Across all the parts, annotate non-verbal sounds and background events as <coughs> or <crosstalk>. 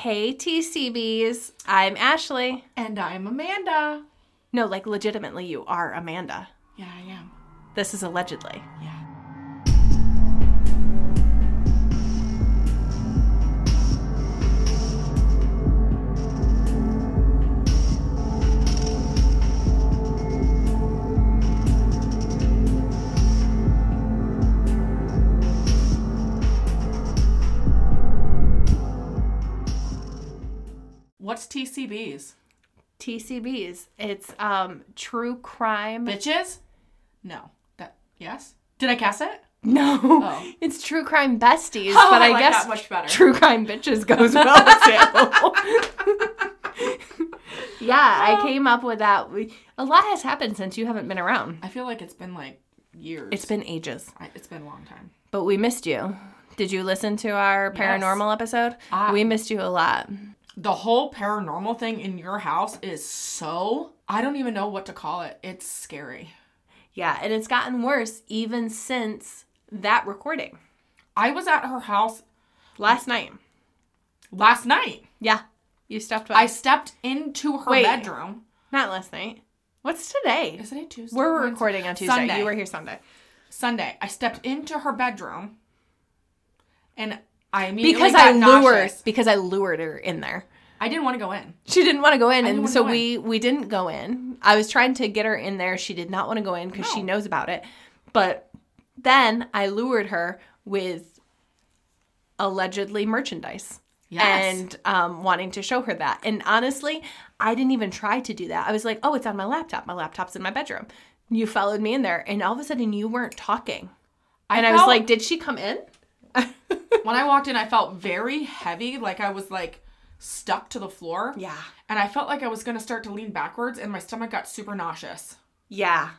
Hey TCBs, I'm Ashley. And I'm Amanda. No, like legitimately, you are Amanda. Yeah, I am. This is allegedly. Yeah. What's TCBs? TCBs. It's um true crime. Bitches? No. That yes? Did I guess it? No, Oh. it's true crime besties, Oh, but I I, like guess much better. true crime bitches goes well <laughs> too. <laughs> yeah, I came up with that. A lot has happened since you haven't been around. I feel like it's been like years. It's been ages, I, it's been a long time. but we missed you. Did you listen to our paranormal episode? Ah. we missed you a lot. The whole paranormal thing in your house is so I don't even know what to call it. It's scary. Yeah, and it's gotten worse even since that recording I was at her house last night. last night. Yeah, you stepped by. I stepped into her Wait. bedroom. Not last night. What's today? Is it Tuesday? We're Wednesday? recording on Tuesday. Sunday. You were here Sunday. Sunday. I stepped into her bedroom and I immediately Because I lured nauseous. because I lured her in there. I didn't want to go in. She didn't want to go in, and so we we didn't go in. I was trying to get her in there. She did not want to go in because she knows about it. But then I lured her with allegedly merchandise. Yes. And um, wanting to show her that. And honestly, I didn't even try to do that. I was like, oh, it's on my laptop. My laptop's in my bedroom. You followed me in there, and all of a sudden you weren't talking. and I was like, did she come in? <laughs> when I walked in, I felt very heavy, like I was like stuck to the floor. yeah. And I felt like I was gonna start to lean backwards, and my stomach got super nauseous. Yeah.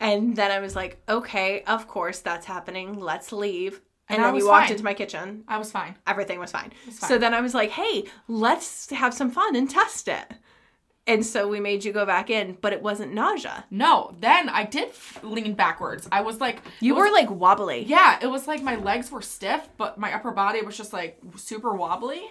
And then I was like, okay, of course that's happening. Let's leave. And, And then you walked fine. into my kitchen. I was fine. Everything was fine. fine. So then I was like, hey, let's have some fun and test it. And so we made you go back in, but it wasn't nausea. No, then I did lean backwards. I was like, You was- were like wobbly. yeah, it was like my legs were stiff, but my upper body was just like super wobbly.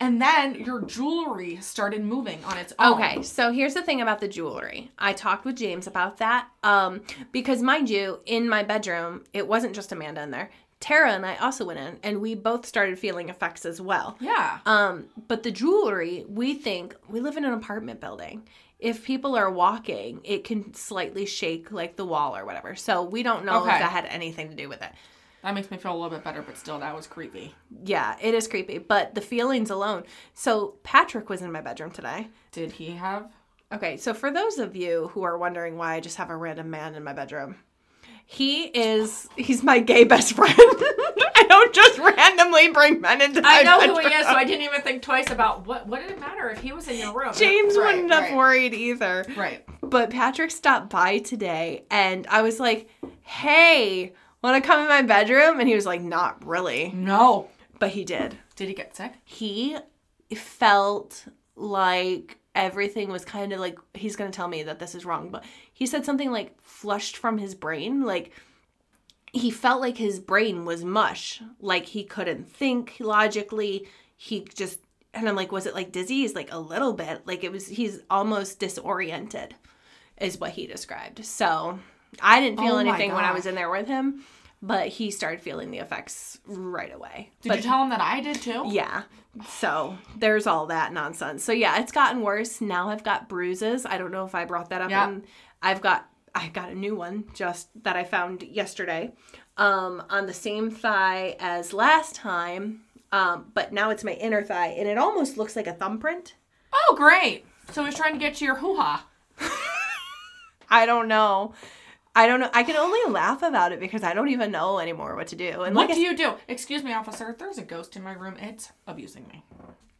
And then your jewelry started moving on its own. Okay, so here's the thing about the jewelry. I talked with James about that. Um, because mind you, in my bedroom, it wasn't just Amanda in there. Tara and I also went in, and we both started feeling effects as well. Yeah. Um, but the jewelry, we think we live in an apartment building. If people are walking, it can slightly shake like the wall or whatever. So we don't know Okay. if that had anything to do with it. That makes me feel a little bit better, but still, that was creepy. Yeah, it is creepy, but the feelings alone. So Patrick was in my bedroom today. Did he have? Okay, so for those of you who are wondering why I just have a random man in my bedroom, he is he's my gay best friend. <laughs> I don't just randomly bring men into my I know bedroom. who he is, so I didn't even think twice about what. What did it matter if he was in your room? <laughs> James Right, wouldn't have worried either. Right. But Patrick stopped by today and I was like, hey, want to come in my bedroom? And he was like, not really. No. But he did. Did he get sick? He felt like everything was kind of like, he's going to tell me that this is wrong, but he said something like flushed from his brain. Like, he felt like his brain was mush. Like, he couldn't think logically. He just, and I'm like, was it like dizzy? He's like, a little bit. Like, it was, he's almost disoriented, is what he described. So, I didn't feel Oh anything when I was in there with him, but he started feeling the effects right away. Did but you tell him that I did too? yeah. So there's all that nonsense. So yeah, it's gotten worse. Now I've got bruises. I don't know if I brought that up. Yeah. And I've got I got a new one just that I found yesterday. Um, on the same thigh as last time. Um, but now it's my inner thigh and it almost looks like a thumbprint. Oh, great. So he's trying to get to your hoo ha. <laughs> I don't know. I don't know. I can only laugh about it because I don't even know anymore what to do. And What like do you do? Excuse me, officer. There's a ghost in my room. It's abusing me.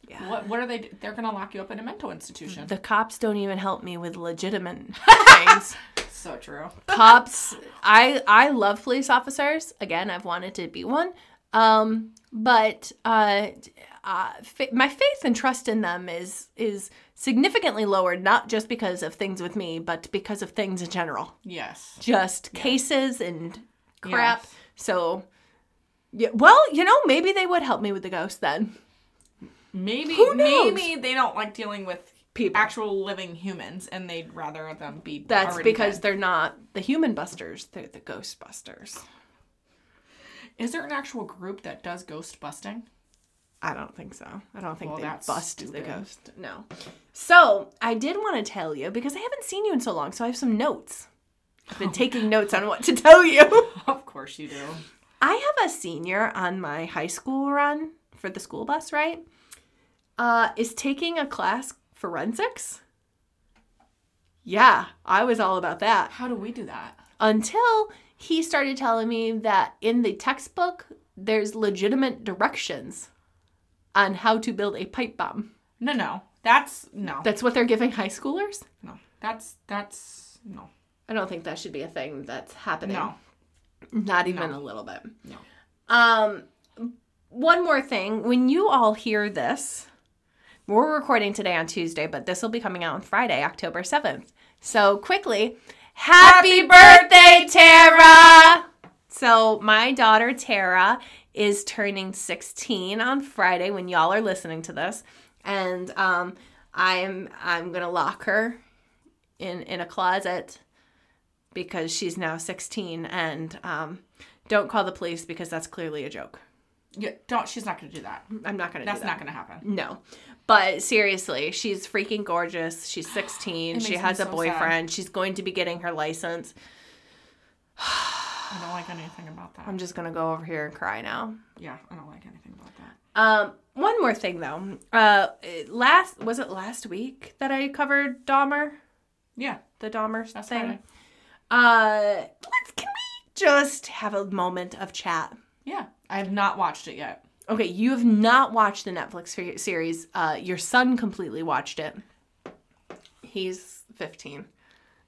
Yeah. What? What are they? do- They're gonna lock you up in a mental institution. the cops don't even help me with legitimate <laughs> things. so true. cops i i love police officers again i've wanted to be one um but uh, uh fa- my faith and trust in them is is significantly lowered not just because of things with me but because of things in general Yes. just cases and crap Yes. so yeah well you know maybe they would help me with the ghost then Maybe Who knows? maybe they don't like dealing with People. actual living humans and they'd rather them be That's because dead. they're not the human busters, they're the ghost busters. Is there an actual group that does ghost busting? I don't think so. I don't think Well, they bust the ghost. No. So I did want to tell you because I haven't seen you in so long, so I have some notes. I've been <laughs> taking notes on what to tell you. <laughs> Of course you do. I have a senior on my high school run for the school bus, right? Uh, is taking a class forensics. Yeah, I was all about that How do we do that? until he started telling me that in the textbook there's legitimate directions on how to build a pipe bomb. No, no. That's no. That's what they're giving high schoolers? no. That's that's no. I don't think that should be a thing that's happening. No. Not even No. a little bit. No. Um one more thing, when you all hear this, we're recording today on Tuesday, but this will be coming out on Friday, October 7th. So quickly, happy birthday, Tara! So my daughter Tara is turning 16 on Friday when y'all are listening to this. And um I'm I'm gonna lock her in in a closet because she's now 16 and um don't call the police because that's clearly a joke. Yeah, don't. She's not going to do that. I'm not gonna That's do that. not going to happen. No. But seriously, she's freaking gorgeous. She's 16. She has a so boyfriend. She's going to be getting her license. <sighs> <sighs> <sighs> I don't like anything about that. I'm just to go over here and cry now. yeah, I don't like anything about that. Um, one more thing though. Uh, last was it last week that I covered Dahmer, Yeah, the Dahmer that's thing. Friday. Uh, let's can we just have a moment of chat? Yeah, I have not watched it yet. Okay, you have not watched the Netflix se- series. Uh, your son completely watched it. He's 15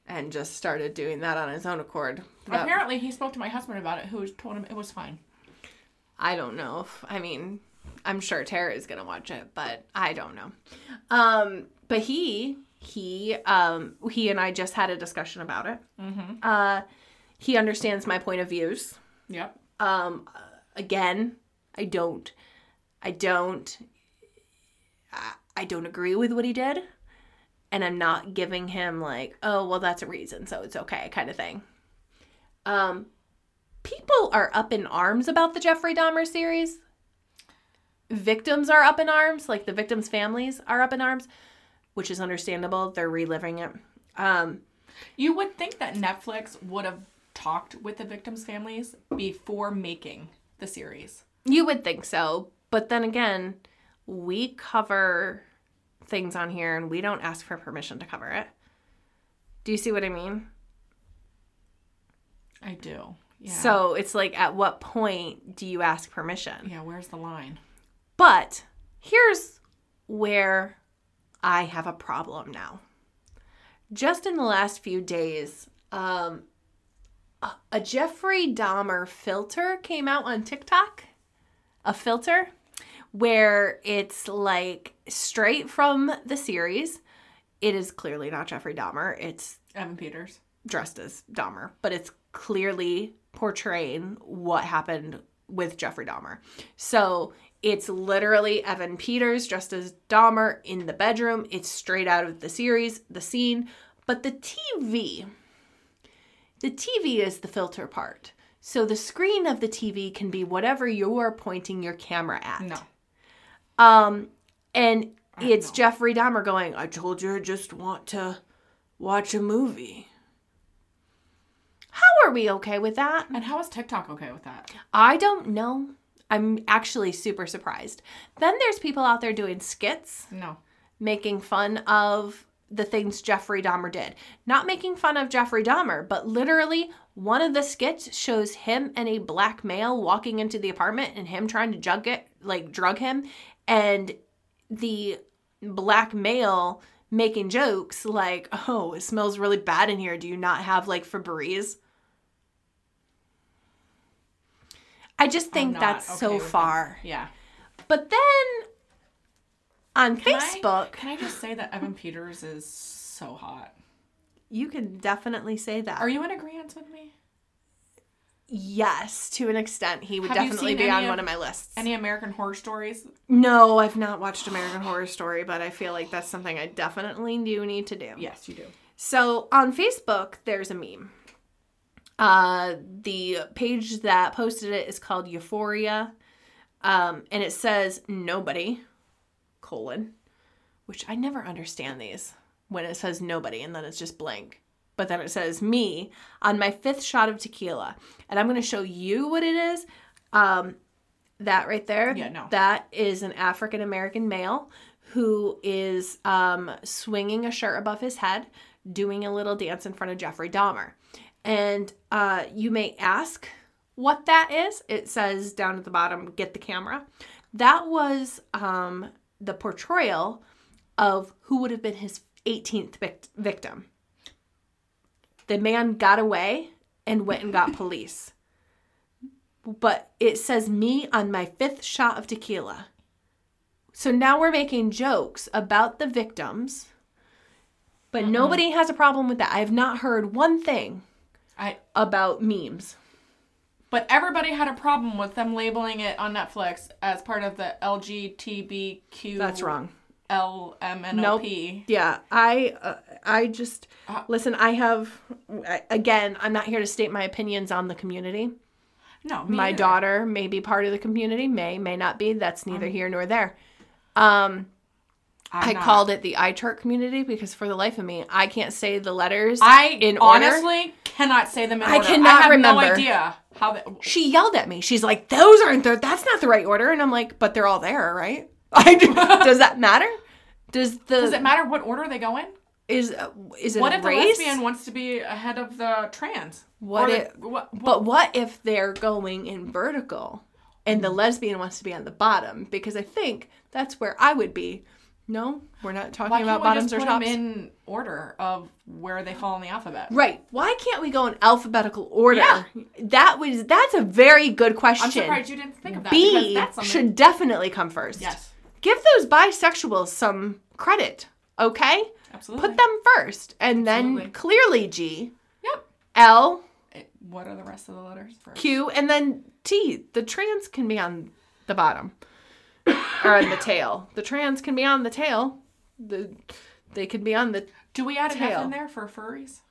and just started doing that on his own accord. But Apparently, he spoke to my husband about it, who told him it was fine. I don't know if, I mean, I'm sure Tara is going to watch it, but I don't know. Um, but he, he, um, he and I just had a discussion about it. Mm-hmm. Uh, he understands my point of views. Yep. um again i don't i don't I, I don't agree with what he did and i'm not giving him like oh well that's a reason so it's okay kind of thing. Um people are up in arms about the jeffrey dahmer series. Victims are up in arms like the victims families are up in arms which is understandable they're reliving it. Um You would think that Netflix would have talked with the victims' families before making the series. You would think so, but then again, we cover things on here and we don't ask for permission to cover it. Do you see what I mean? I do. Yeah. So it's like, at what point do you ask permission? yeah, where's the line? But here's where I have a problem now. Just in the last few days, um, a- a Jeffrey Dahmer filter came out on TikTok. A filter where it's like straight from the series. It is clearly not Jeffrey Dahmer. It's Evan Peters. dressed as Dahmer, but it's clearly portraying what happened with Jeffrey Dahmer. So it's literally Evan Peters dressed as Dahmer in the bedroom. It's straight out of the series, the scene. But the TV, the TV is the filter part. So the screen of the TV can be whatever you're pointing your camera at. No. Um, and it's know. Jeffrey Dahmer going, I told you I just want to watch a movie. How are we okay with that? And how is TikTok okay with that? I don't know. I'm actually super surprised. Then there's people out there doing skits, No. making fun of the things Jeffrey Dahmer did. Not making fun of Jeffrey Dahmer, but literally one of the skits shows him and a black male walking into the apartment and him trying to jug it, like drug him, and the black male making jokes like, "Oh, it smells really bad in here. Do you not have like Febreze?" I just think that's okay so that. far. Yeah. But then on Can I- Facebook, can I just say that Evan Peters is so hot? you can definitely say that. Are you in agreement with me? Yes, to an extent, he would Have you definitely seen be any on of- one of my lists. Any American Horror Stories? no, I've not watched American Horror Story, but I feel like that's something I definitely do need to do. Yes, you do. So on Facebook, there's a meme. Uh, the page that posted it is called Euphoria, um, and it says nobody colon, which I never understand these when it says nobody and then it's just blank. But then it says me on my fifth shot of tequila, and I'm going to show you what it is. Um, that right there, Yeah, no. that is an African American male who is um, swinging a shirt above his head, doing a little dance in front of Jeffrey Dahmer. And uh, you may ask what that is. It says down at the bottom, get the camera. That was um, the portrayal of who would have been his 18th vic- victim. The man got away and went and got police. But it says me on my fifth shot of tequila. So now we're making jokes about the victims, but mm-hmm. nobody has a problem with that. I have not heard one thing I about memes. but everybody had a problem with them labeling it on Netflix as part of the LGBTQ. That's wrong. LMNOP. Yeah, I uh, I just Uh, listen. I have again. I'm not here to state my opinions on the community. No, me my neither. daughter may be part of the community, may may not be. That's neither here nor there. Um, I'm I not. called it the iChart community because for the life of me, I can't say the letters I in order. honestly cannot say them in I order. cannot I have remember. no idea how they. She yelled at me. She's like, "Those aren't the. That's not the right order." And I'm like, "But they're all there, right?" I do, does that matter? Does the Does it matter what order they go in? is uh, is it What a if the race? lesbian wants to be ahead of the trans? What Or if- the, what, what- But what if they're going in vertical and the lesbian wants to be on the bottom? Because I think that's where I would be. No, we're not talking why about bottoms or tops. in order of where they fall in the alphabet? Right. Why can't we go in alphabetical order? Yeah. That was that's a very good question. I'm surprised you didn't think of that. B that's something. should definitely come first. yes, Give those bisexuals some credit, okay? absolutely. Put them first. And then clearly G, Yep. L, It- what are the rest of the letters? First? Q, and then T. The trans can be on the bottom or on the tail. The trans can be on the tail. The they could be on the Do we add an Tail. F in there for furries,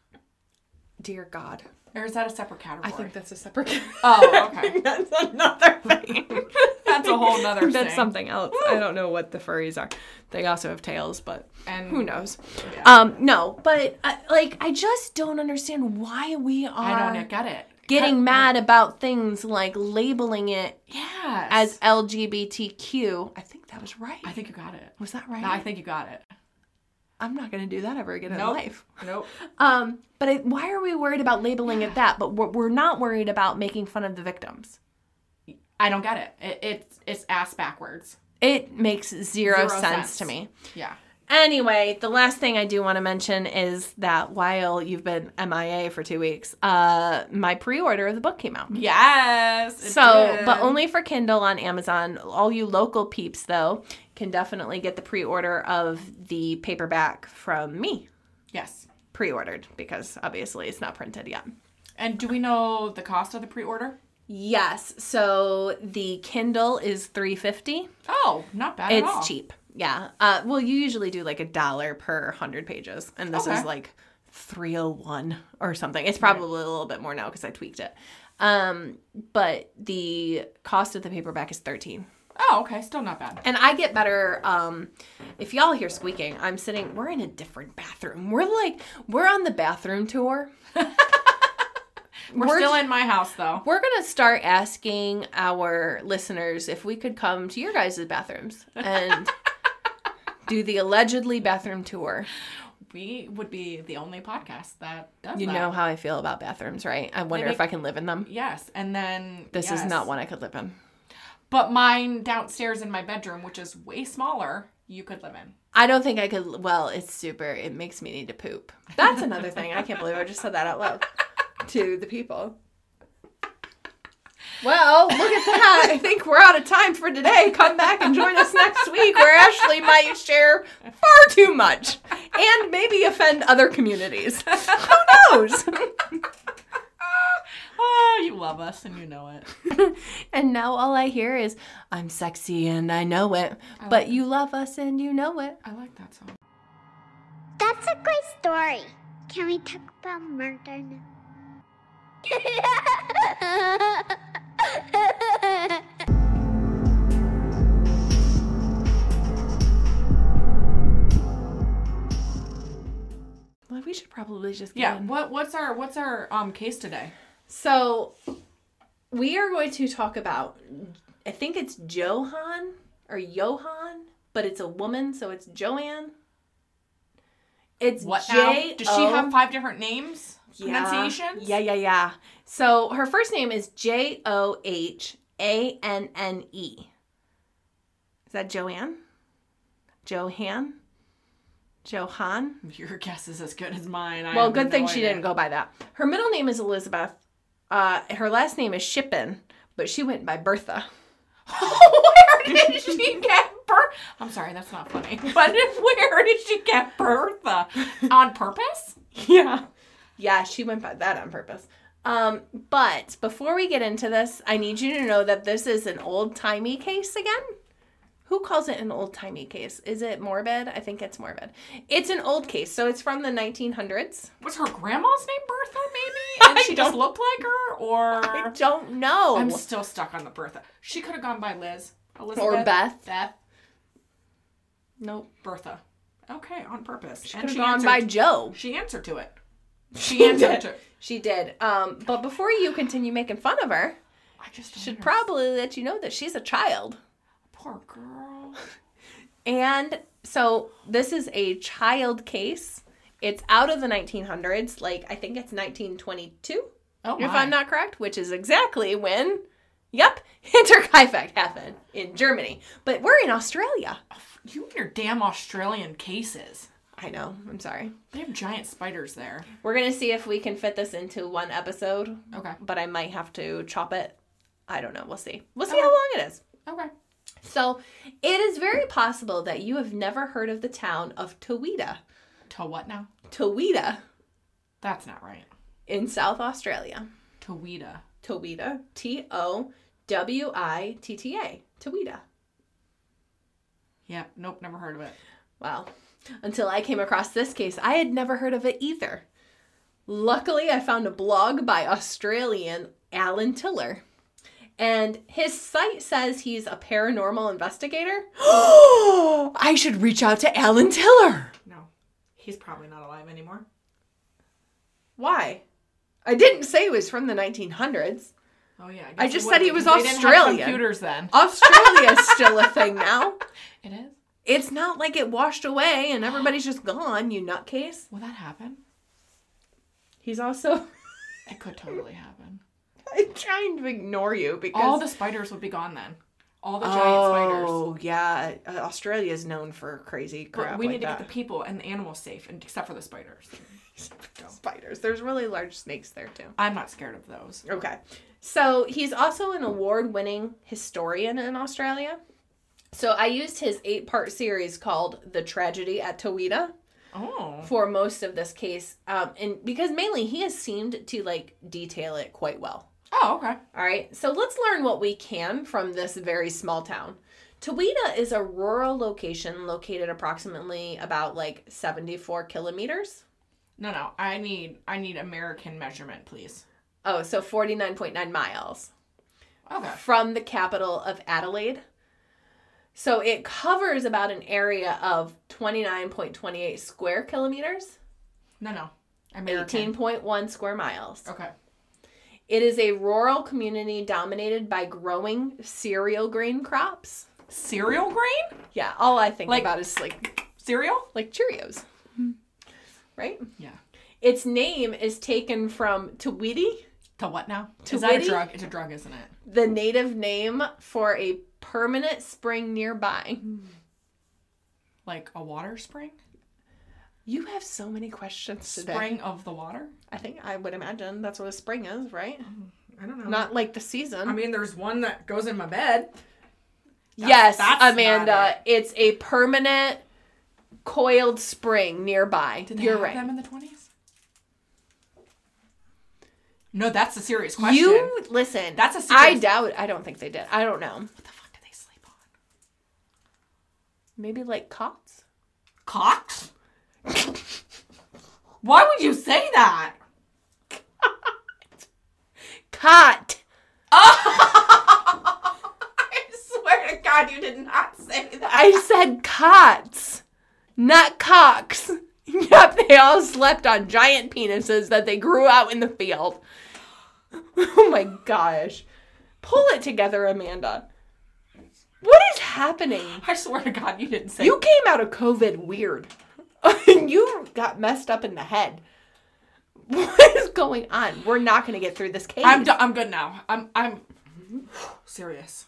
dear God. Or is that a separate category? I think that's a separate. <laughs> category. Oh, okay. <laughs> that's another thing. <laughs> That's a whole nother thing. That's thing. something else. I don't know what the furries are. They also have tails, but And who knows? Yeah. Um, no, but uh, like I just don't understand why we are I don't get it. getting mad about things like labeling it Yes. as LGBTQ. I think that was right. I think you got it. was that right? No, I think you got it. I'm not going to do that ever again in Nope. life. <laughs> Nope. <laughs> Um, but I, why are we worried about labeling it that? But we're, we're not worried about making fun of the victims. I don't get it. it it's it's ass backwards. It makes zero, Zero sense, sense. to me. Yeah. Anyway, the last thing I do want to mention is that while you've been MIA for two weeks, uh, my pre-order of the book came out. Yes. So, did. but only for Kindle on Amazon. All you local peeps, though, can definitely get the pre-order of the paperback from me. yes. Pre-ordered because obviously it's not printed yet. And do we know the cost of the pre-order? Yes. So the Kindle is three fifty. Oh, not bad at all. It's cheap. Yeah. Uh, well, you usually do like a dollar per hundred pages, and this Okay. is like three oh one or something. It's probably a little bit more now because I tweaked it. Um, but the cost of the paperback is thirteen. Oh, okay. Still not bad. And I get better. Um, if y'all hear squeaking, I'm sitting. We're in a different bathroom. We're like we're on the bathroom tour. <laughs> We're, We're- still in my house though. We're gonna start asking our listeners if we could come to your guys' bathrooms and <laughs> do the allegedly bathroom tour. We would be the only podcast that does that. You that. know how I feel about bathrooms, right? I wonder make- if I can live in them. Yes, and then This is not one I could live in. But mine downstairs in my bedroom, which is way smaller, you could live in. I don't think I could. Well, it's super. It makes me need to poop. That's another thing. I can't believe I just said that out loud to the people. Well, look at that. <laughs> I think we're out of time for today. Come back and join us next week where Ashley might share far too much and maybe offend other communities. Who knows? <laughs> Oh, you love us and you know it. <laughs> and now all I hear is, I'm sexy and I know it. but you love us and you know it. I like that song. That's a great story. Can we talk about murder now? Well, we should probably just get Yeah. in. What what's our what's our um case today? So, we are going to talk about, I think it's Johan or Johan, but it's a woman, so it's Joanne. It's What now? Does she have five different names? Pronunciations? Yeah, yeah, yeah. So her first name is J O H A N N E. Is that Joanne? Johan? Johan? Your guess is as good as mine. I Well, good no thing she idea. didn't go by that. Her middle name is Elizabeth. Uh, her last name is Schippan, but she went by Bertha. <laughs> where did <laughs> she get Bertha? I'm sorry, that's not funny. <laughs> But where did she get Bertha? On purpose? Yeah. Yeah, she went by that on purpose. Um, but before we get into this, I need you to know that this is an old timey case again. Who calls it an old timey case? Is it morbid? I think it's morbid. It's an old case, so it's from the 1900s. Was her grandma's name Bertha, maybe? <laughs> And I she just looked like her? Or. I don't know. I'm still stuck on the Bertha. She could have gone by Liz. Elizabeth. or Beth. Beth. Nope. Bertha. Okay, on purpose. She And could have gone answered, by Joe. She answered to it. <laughs> She answered to She did. Um, but before you continue making fun of her, I just should probably let you know that she's a child. Poor girl. And so this is a child case. It's out of the 1900s, like I think it's 1922, Oh, if my. I'm not correct, which is exactly when, yep, <laughs> Hinterkaifeck happened in Germany. But we're in Australia. You and your damn Australian cases. I know, I'm sorry. They have giant spiders there. We're going to see if we can fit this into one episode, Okay. but I might have to chop it. I don't know. We'll see. We'll see Okay. how long it is. Okay. So, it is very possible that you have never heard of the town of Towitta. To what now? Towitta That's not right. in South Australia. Towitta. Towitta. T O W I T T A. Towitta. Yeah. Nope. Never heard of it. Well, until I came across this case, I had never heard of it either. Luckily, I found a blog by Australian Alan Tiller. And his site says he's a paranormal investigator. <gasps> I should reach out to Alan Tiller. No. He's probably not alive anymore. Why? I didn't say he was from the 1900s. Oh yeah. I guess just it said he was was 'cause they didn't have Australian. computers then. Australia's still a thing <laughs> now. It is. It's not like it washed away and everybody's just gone, you nutcase. Will that happen? He's also. It could totally happen. I'm <laughs> trying to ignore you because. All the spiders would be gone then. All the giant spiders. Oh, yeah. Uh, Australia is known for crazy crap. But we like need to that. get the people and the animals safe, and except for the spiders. <laughs> spiders. There's really large snakes there too. I'm not scared of those. Okay. So he's also an award winning historian in Australia. So I used his eight part series called The Tragedy at Towitta Oh. for most of this case. Um, and because mainly he has seemed to like detail it quite well. Oh, okay. All right. So let's learn what we can from this very small town. Towitta is a rural location located approximately about like 74 kilometers. No, no. I need I need American measurement, please. Oh, so 49.9 miles. Okay. from the capital of Adelaide. So it covers about an area of 29.28 square kilometers, No, no. American. 18.1 square miles. Okay. It is a rural community dominated by growing cereal grain crops. Cereal grain? Yeah, all I think Like- about is like Cereal? like Cheerios. Mm-hmm. Right? Yeah. Its name is taken from Tweety, To what now? To Is that a witty? drug? It's a drug, isn't it? the native name for a permanent spring nearby. Like a water spring? You have so many questions today. Spring of the water? I think I would imagine that's what a spring is, right? Um, I don't know. Not like the season. I mean, there's one that goes in my bed. yes, that's Amanda, it's a permanent coiled spring nearby. Did they You're have right. them in the 20s? No, that's a serious question. You listen. That's a I serious- I doubt. I don't think they did. I don't know. What the fuck did they sleep on? Maybe like cots. Cocks? Why would you say that? Cot. <laughs> I swear to God, you did not say that. I said cots, not cocks. <laughs> Yep, they all slept on giant penises that they grew out in the field. <laughs> Oh my gosh. Pull it together, Amanda. What is happening? I swear to God, you didn't say You came out of COVID weird. <laughs> you got messed up in the head. What is going on? We're not going to get through this case. I'm, do- I'm good now. I'm I'm serious.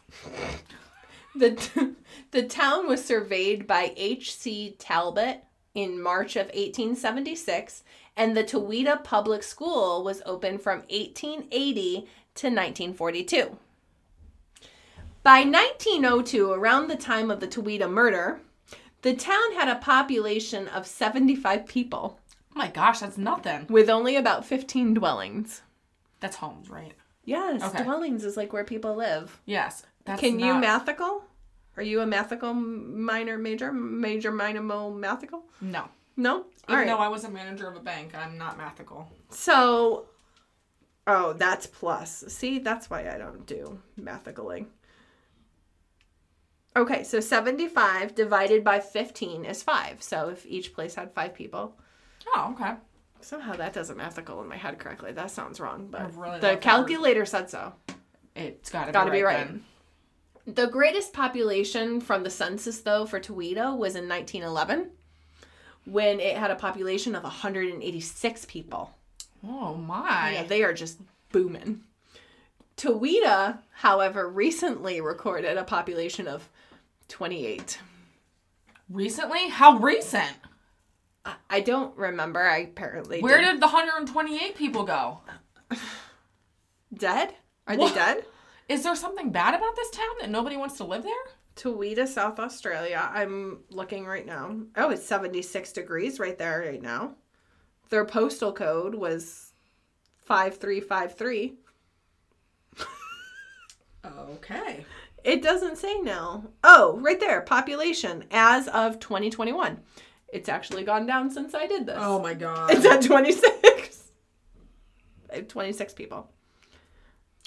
The, t- the town was surveyed by H.C. Talbot in March of 1876, and the Towitta Public School was open from 1880 to 1942. By 1902, around the time of the Towitta murder, the town had a population of 75 people, Oh my gosh, that's nothing. with only about 15 dwellings. That's homes, right? Yes, Okay. dwellings is like where people live. Yes. That's Can you not- mathical? Are you a mathical minor major? Major minor mo mathical? No. No? All Even right. though I was a manager of a bank, I'm not mathical. So, oh, that's plus. See, that's why I don't do mathicaling. Okay, so 75 divided by 15 is 5. So if each place had 5 people. Oh, okay. Somehow that doesn't mathical in my head correctly. That sounds wrong, but really the calculator said so. It's gotta, Gotta be be right. right. The greatest population from the census, though, for Towitta was in 1911 when it had a population of 186 people. Oh my. Yeah, they are just booming. Towitta, however, recently recorded a population of 28. Recently? How recent? I- I don't remember. I apparently Where did. did the 128 people go? dead? Are What? they dead? Is there something bad about this town that nobody wants to live there? Towitta, South Australia. I'm looking right now. Oh, it's 76 degrees right there right now. Their postal code was 5353. Okay. It doesn't say now. Oh, right there. Population as of 2021. It's actually gone down since I did this. Oh my god. It's at 26. 26 people.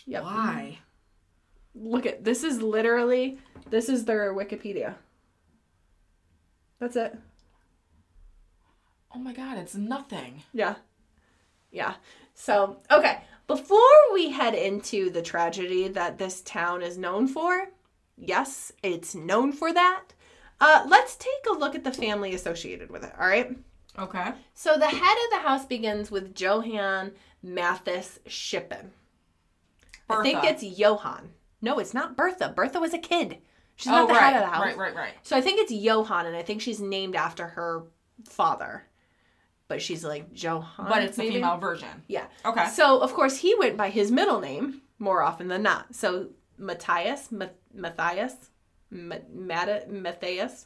Yep. Why? Look at this is literally this is their Wikipedia. That's it. Oh my god, it's nothing. Yeah. Yeah. So, okay. Before we head into the tragedy that this town is known for, yes, it's known for that. Uh, let's take a look at the family associated with it, all right? Okay. So, the head of the house begins with Johann Mathis Schippan. I think it's Johann. No, it's not Bertha. Bertha was a kid. She's oh, not the right. head of the house. Right, right, right. So I think it's Johann, and I think she's named after her father. But she's like Johann. But it's the maybe? female version. Yeah. Okay. So of course he went by his middle name more often than not. So Matthias, Ma- Matthias, Ma- Matthias.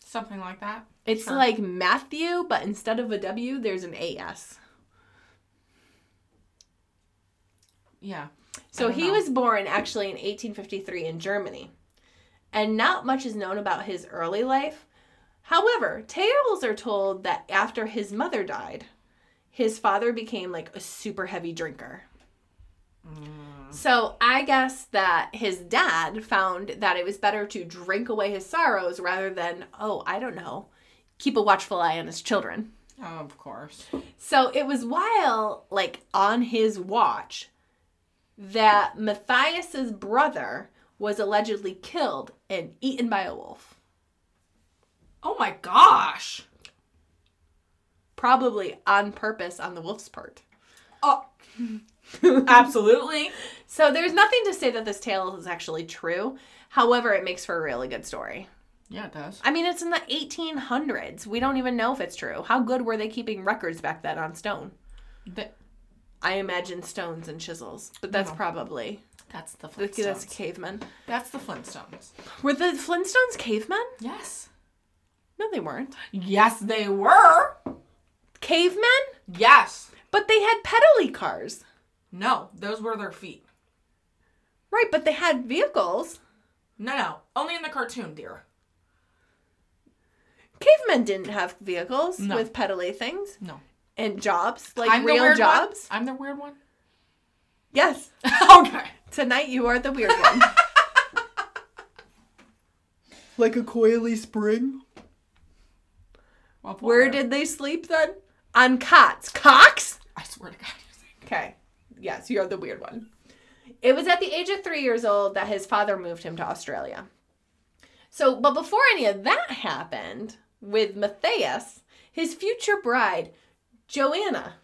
Something like that. It's Sure. like Matthew, but instead of a W, there's an AS. Yeah. So he know. was born actually in 1853 in Germany. And not much is known about his early life. However, tales are told that after his mother died, his father became like a super heavy drinker. Mm. So I guess that his dad found that it was better to drink away his sorrows rather than, oh, I don't know, keep a watchful eye on his children. Oh, Of course. So it was while, like, on his watch that Matthias's brother was allegedly killed and eaten by a wolf. Oh my gosh. Probably on purpose on the wolf's part. Oh. <laughs> Absolutely. So there's nothing to say that this tale is actually true. However, it makes for a really good story. Yeah, it does. I mean, it's in the 1800s. We don't even know if it's true. How good were they keeping records back then on stone? Th- I imagine stones and chisels, but that's No. probably that's the Flintstones. that's cavemen. That's the Flintstones. Were the Flintstones cavemen? Yes. No, they weren't. Yes, they were. Cavemen? Yes. But they had pedally cars. No, those were their feet. Right, but they had vehicles. No, no, only in the cartoon, dear. Cavemen didn't have vehicles No. with pedally things No. and jobs, like I'm the real weird jobs. One? I'm the weird one. Yes. <laughs> okay. Tonight you are the weird one. <laughs> like a coily spring. Well, Where did they sleep then? On cots. Cocks? I swear to God? Okay. Yes, you're the weird one. It was at the age of three years old that his father moved him to Australia. So, but before any of that happened with Matthias, his future bride, Joanna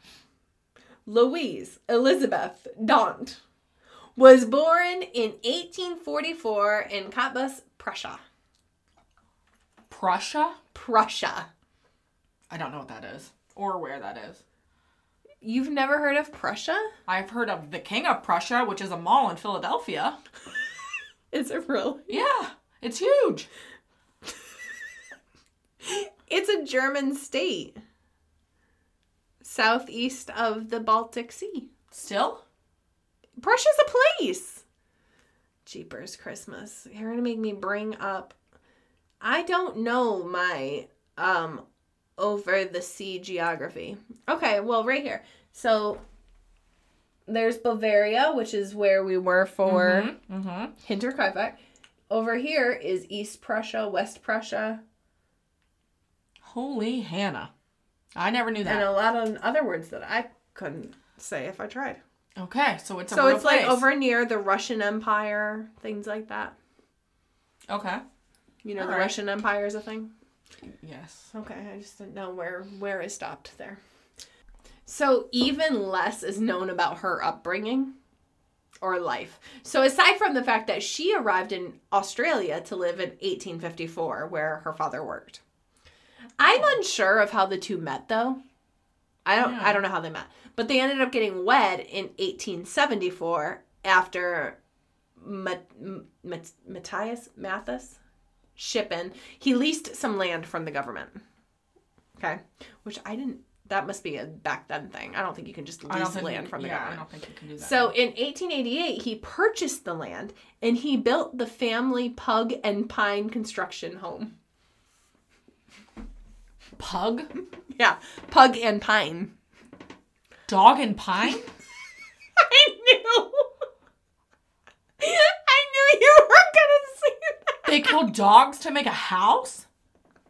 Louise Elizabeth Daunt, was born in 1844 in Cottbus, Prussia. Prussia? Prussia. I don't know what that is or where that is. You've never heard of Prussia? I've heard of the King of Prussia, which is a mall in Philadelphia. <laughs> Is it really? Yeah, it's huge. <laughs> It's a German state. Southeast of the Baltic Sea. Still? Prussia's a place. Jeepers Christmas. You're gonna make me bring up I don't know my um over the sea geography. Okay, well right here. So there's Bavaria, which is where we were for Mm-hmm. Hinterkaifeck. Over here is East Prussia, West Prussia, Holy Hannah. I never knew that. and a lot of other words that I couldn't say if I tried. Okay, so it's a So it's like over near the Russian Empire, things like that. Okay. You know, the Alright. Russian Empire is a thing. Yes. Okay, I just didn't know where where it stopped there. So even less is known about her upbringing or life. So aside from the fact that she arrived in Australia to live in 1854 where her father worked. I'm oh. unsure of how the two met though. I don't Yeah. I don't know how they met. But they ended up getting wed in 1874 after Mat- Mat- Matthias Mathis Schippan. He leased some land from the government. Okay. Which I didn't that must be a back then thing. I don't think you can just lease land you, from the yeah, I don't think you can do that. So in 1888, he purchased the land and he built the family Pug and Pine construction home. pug, <laughs> Yeah, Pug and Pine. dog, and pine. <laughs> I knew. <laughs> I knew you were gonna say that. They killed dogs to make a house.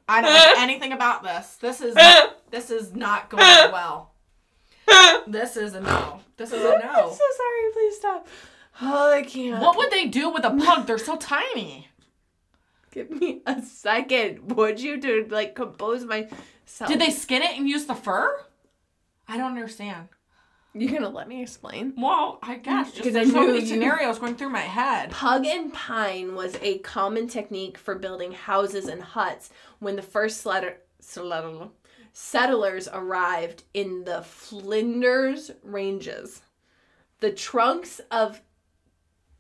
I don't know <laughs> anything about this. This is <laughs> this is not going <laughs> well. This is a no. This is a no. I'm so sorry. Please stop. Oh, I can't. What would they do with a pug? They're so tiny. Give me a second, would you, to like compose myself? Did they skin it and use the fur? I don't understand. You gonna let me explain? Well, I guess just Because I there's so knew many scenarios going through my head. Pug and pine was a common technique for building houses and huts when the first sledder- settlers arrived in the Flinders Ranges. The trunks of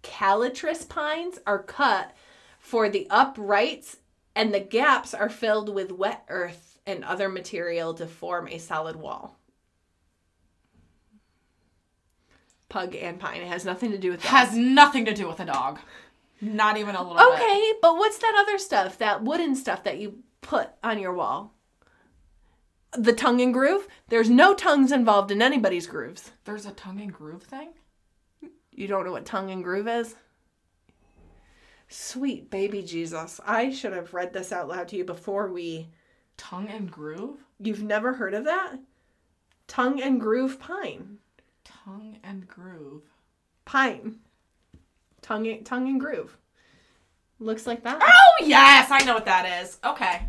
callitris pines are cut for the uprights, and the gaps are filled with wet earth and other material to form a solid wall. Pug and pine. It has nothing to do with that. Has nothing to do with a dog. Not even a little bit. Okay, but what's that other stuff? That wooden stuff that you put on your wall? The tongue and groove? There's no tongues involved in anybody's grooves. There's a tongue and groove thing? You don't know what tongue and groove is? Sweet baby Jesus. I should have read this out loud to you before we. Tongue and groove? You've never heard of that? Tongue and groove pine. Tongue and groove. Pine. Tongue and, tongue and groove. Looks like that. Oh, yes, I know what that is. Okay.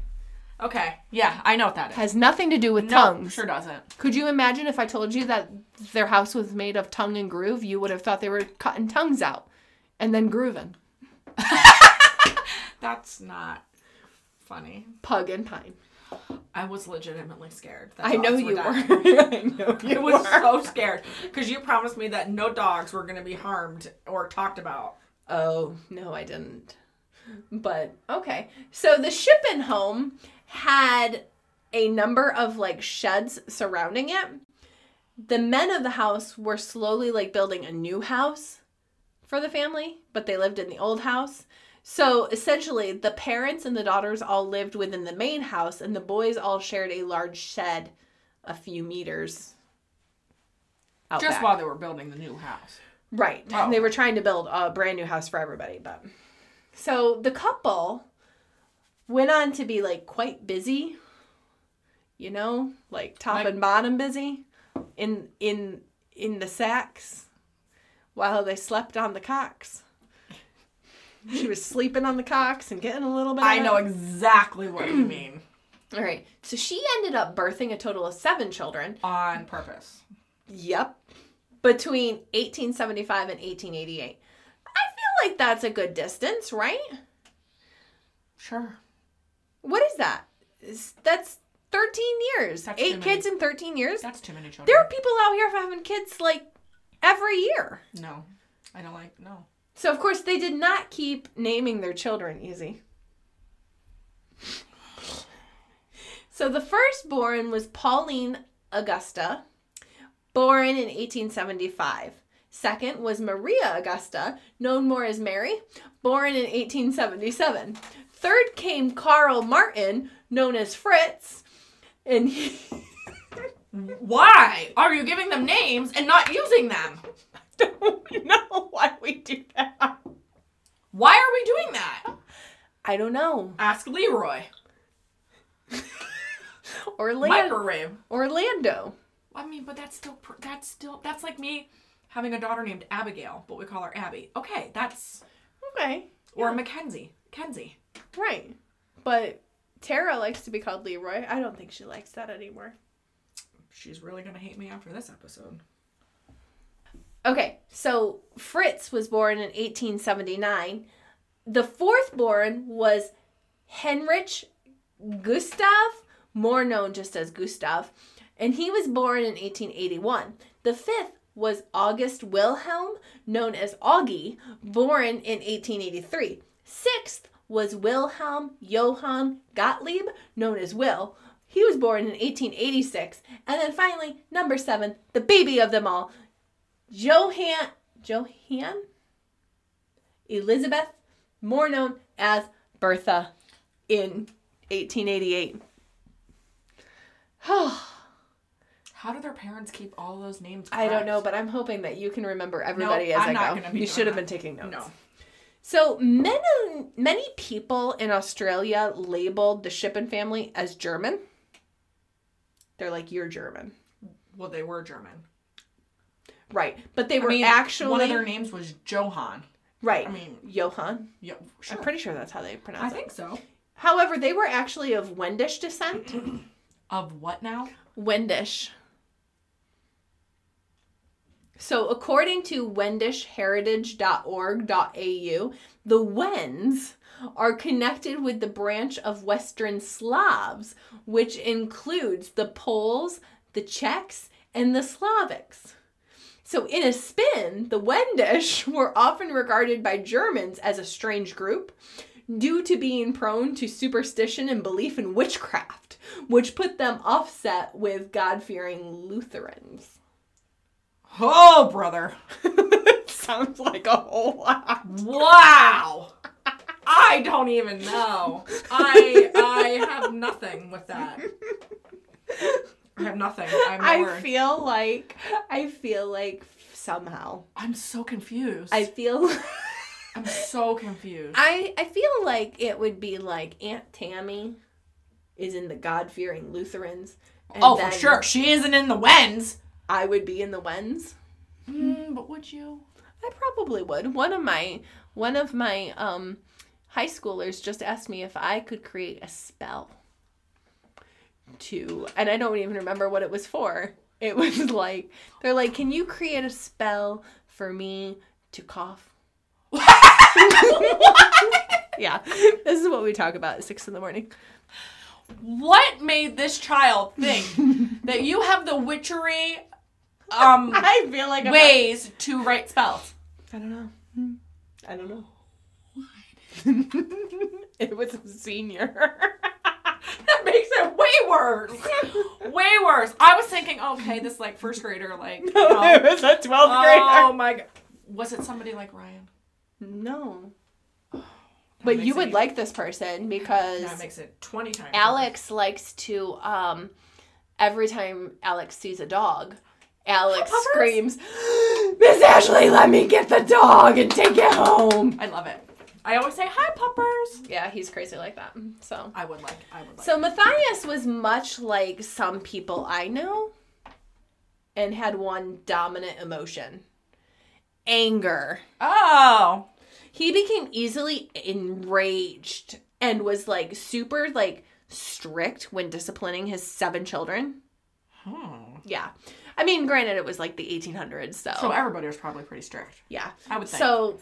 Okay. Yeah, I know what that is. Has nothing to do with No, tongues. sure doesn't. Could you imagine if I told you that their house was made of tongue and groove? You would have thought they were cutting tongues out and then grooving. <laughs> That's not funny. Pug and pine. I was legitimately scared. that <laughs> <laughs> I know you were. I know you I was were. so scared because you promised me that no dogs were going to be harmed or talked about. Oh, no, I didn't. But okay. So the Schippan home had a number of like sheds surrounding it. the men of the house were slowly like building a new house for the family, but they lived in the old house. So essentially, the parents and the daughters all lived within the main house, and the boys all shared a large shed a few meters out Just back. while they were building the new house. Right. Oh. They were trying to build a brand new house for everybody, but so the couple went on to be like quite busy. You know, like top Like- and bottom busy in in in the sacks while they slept on the cocks. She was sleeping on the cocks and getting a little bit. of I it. know exactly what you <clears throat> mean. All right. So she ended up birthing a total of seven children. On purpose. Yep. Between 1875 and 1888. I feel like that's a good distance, right? Sure. What is that? Is- That's 13 years. That's Eight kids in 13 years. That's too many children. There are people out here having kids like every year. No. I don't like no. So, of course, they did not keep naming their children easy. So, the firstborn was Pauline Augusta, born in 1875. Second was Maria Augusta, known more as Mary, born in 1877. Third came Carl Martin, known as Fritz, and he, <laughs> Why are you giving them names and not using them? Don't <laughs> know why we do that. Why are we doing that? I don't know. Ask Leroy. <laughs> Orlando. Microwave. Orlando. I mean, but that's still that's still that's like me having a daughter named Abigail, but we call her Abby. Okay, that's Okay. or Mackenzie. Kenzie. Right. But Tara likes to be called Leroy. I don't think she likes that anymore. She's really gonna hate me after this episode. Okay, so Fritz was born in 1879. The fourth born was Heinrich Gustav, more known just as Gustav, and he was born in 1881. The fifth was August Wilhelm, known as Augie, born in 1883. Sixth was Wilhelm Johann Gottlieb, known as Will. He was born in 1886. And then finally, number seven, the baby of them all, Johann Johann Elizabeth, more known as Bertha, in 1888. <sighs> How do their parents keep all those names? I don't know, but I'm hoping that you can remember everybody as I'm I not go. you should have that. been taking notes. No. So many many people in Australia labeled the Schippan family as German. They're like you're German, Well, they were German. Right? But they I were mean, actually one of their names was Johann. right. I mean, Johann. yeah, sure. I'm pretty sure that's how they pronounce I it. I think so. However, they were actually of Wendish descent. <clears throat> Of what now? Wendish. So, according to wendishheritage.org.au, the Wends are connected with the branch of Western Slavs, which includes the Poles, the Czechs, and the Slavics. So, in a spin, the Wendish <laughs> were often regarded by Germans as a strange group due to being prone to superstition and belief in witchcraft, which put them offset with God fearing Lutherans. Oh, brother. <laughs> Sounds like a whole lot. Wow. I don't even know. I I have nothing with that. <laughs> I have nothing. <laughs> I have no I words. feel like, I feel like somehow, I'm so confused. I feel, <laughs> I'm so confused. I, I feel like it would be like Aunt Tammy is in the God fearing Lutherans. and oh, for sure. She isn't in the Wends. I would be in the Wends. Mm, but would you? I probably would. One of my one of my um high schoolers just asked me if I could create a spell to and I don't even remember what it was for. It <laughs> was like they're like, "Can you create a spell for me to cough?" <laughs> yeah. This is what we talk about at 6 in the morning. What made this child think <laughs> that you have the witchery um I feel like I'm ways to write spells? I don't know. I don't know. it was a senior. That <laughs> way worse. way <laughs> way worse. I was thinking, okay, this like first grader, like, <laughs> you it was a 12th oh my god, was it somebody like Ryan? No. That But you would even- like this person because That makes it twenty times. Alex likes to um every time Alex sees a dog, Alex Puppers? screams, Miss Ashley, let me get the dog and take it home. I love it. I always say hi, puppers. Yeah, he's crazy like that. So I would like. I would like. So Matthias was much like some people I know and had one dominant emotion. Anger. oh, He became easily enraged and was like super like strict when disciplining his seven children. hmm. Yeah. I mean, granted it was like the 1800s, so, so everybody was probably pretty strict. yeah. I would think. So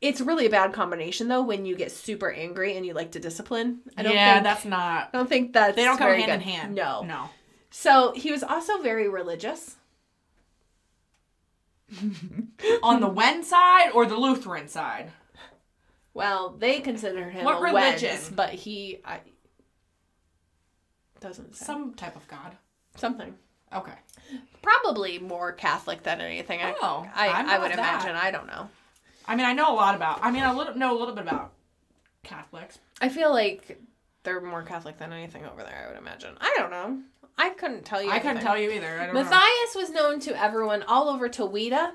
it's really a bad combination though when you get super angry and you like to discipline. I don't yeah, think that's not. I don't think that's They don't go hand in hand. No. no. So he was also very religious. <laughs> On the Wen side or the Lutheran side? Well, they consider him What a religion? Wends, but he I, doesn't say Some type of God. something. Okay. Probably more Catholic than anything. I, Oh, I, I'm I would that. imagine. I don't know. I mean, I know a lot about. I mean, I little, know a little bit about Catholics. I feel like they're more Catholic than anything over there. I would imagine. I don't know. I couldn't tell you. I couldn't tell you either. I don't know. Matthias was known to everyone all over Towitta.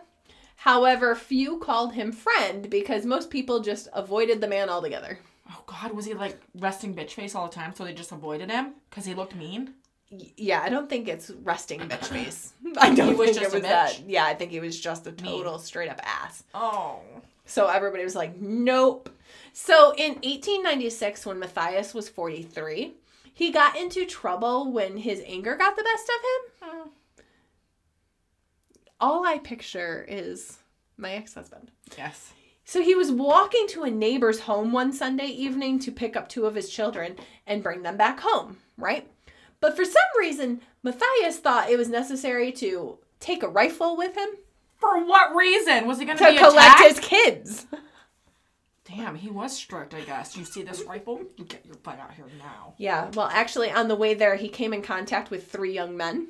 However, few called him friend because most people just avoided the man altogether. Oh God, was he like resting bitch face all the time, so they just avoided him because he looked mean? Yeah, I don't think it's resting <coughs> bitch face. <laughs> I don't He was think just it a was bitch? that. Yeah, I think he was just a total straight up ass. Oh. So everybody was like, nope. So in 1896, when Matthias was 43, he got into trouble when his anger got the best of him. Oh. All I picture is my ex husband. Yes. So he was walking to a neighbor's home one Sunday evening to pick up two of his children and bring them back home, right? But for some reason, Matthias thought it was necessary to take a rifle with him For what reason was he going to to be collect attacked? his kids. Damn, he was strict. I guess. You see this rifle? You get your butt out here now. Yeah, well, actually, on the way there, he came in contact with three young men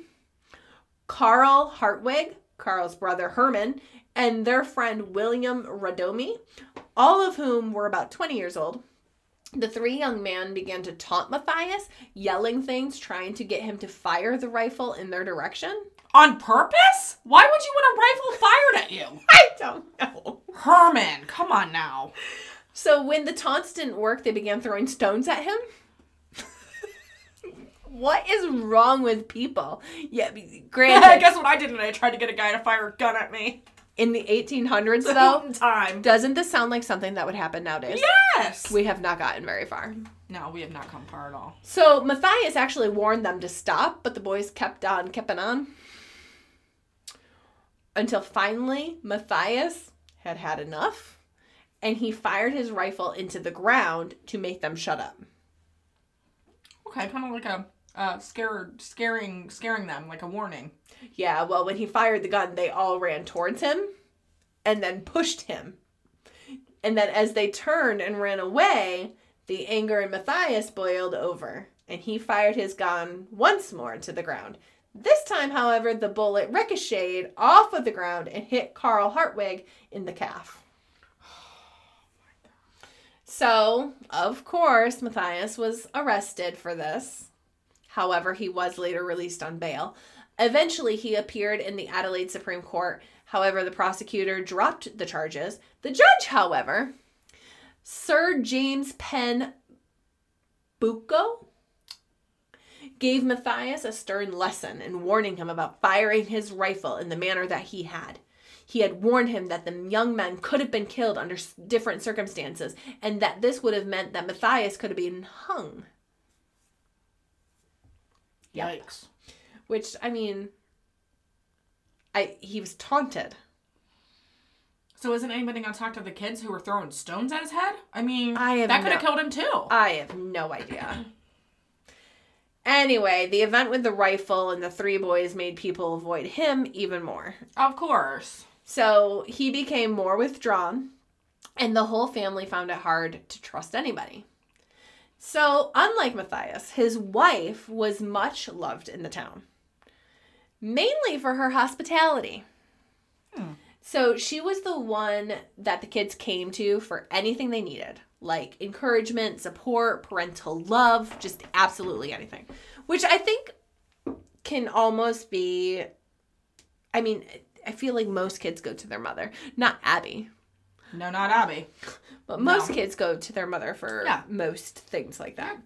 Carl Hartwig, Carl's brother Herman, and their friend William Radomi, all of whom were about 20 years old. The three young men began to taunt Matthias, yelling things, trying to get him to fire the rifle in their direction. On purpose? Why would you want a rifle fired at you? <laughs> I don't know. Herman, come on now. So when the taunts didn't work, they began throwing stones at him. <laughs> what is wrong with people? Yeah, <laughs> granted, I Guess what I did today? I tried to get a guy to fire a gun at me. In the 1800s, <laughs> though, time. doesn't this sound like something that would happen nowadays? Yes. We have not gotten very far. no, we have not come far at all. So Matthias actually warned them to stop, but the boys kept on, kept on. Until finally, Matthias had had enough, and he fired his rifle into the ground to make them shut up. Okay, kind of like a uh, scared, scaring, scaring them, like a warning. Yeah, well, when he fired the gun, they all ran towards him and then pushed him. And then as they turned and ran away, the anger in Matthias boiled over, and he fired his gun once more to the ground. This time, however, the bullet ricocheted off of the ground and hit Carl Hartwig in the calf. <sighs> So, of course, Matthias was arrested for this. However, he was later released on bail. Eventually, he appeared in the Adelaide Supreme Court. However, the prosecutor dropped the charges. The judge, however, Sir James Penn Boucaut, gave Matthias a stern lesson and warning him about firing his rifle in the manner that he had. He had warned him that the young men could have been killed under different circumstances and that this would have meant that Matthias could have been hung. Yep. Yikes. Which I mean, I he was taunted. So isn't anybody gonna talk to the kids who were throwing stones at his head? I mean, I that could have no- killed him too. I have no idea. Anyway, the event with the rifle and the three boys made people avoid him even more. of course. So he became more withdrawn, and the whole family found it hard to trust anybody. So, unlike Matthias, his wife was much loved in the town. Mainly for her hospitality. So she was the one that the kids came to for anything they needed, like encouragement, support, parental love, just absolutely anything. Which I think can almost be I mean, I feel like most kids go to their mother, not Abby, No, not Abby. but most No. kids go to their mother for Yeah. most things like that.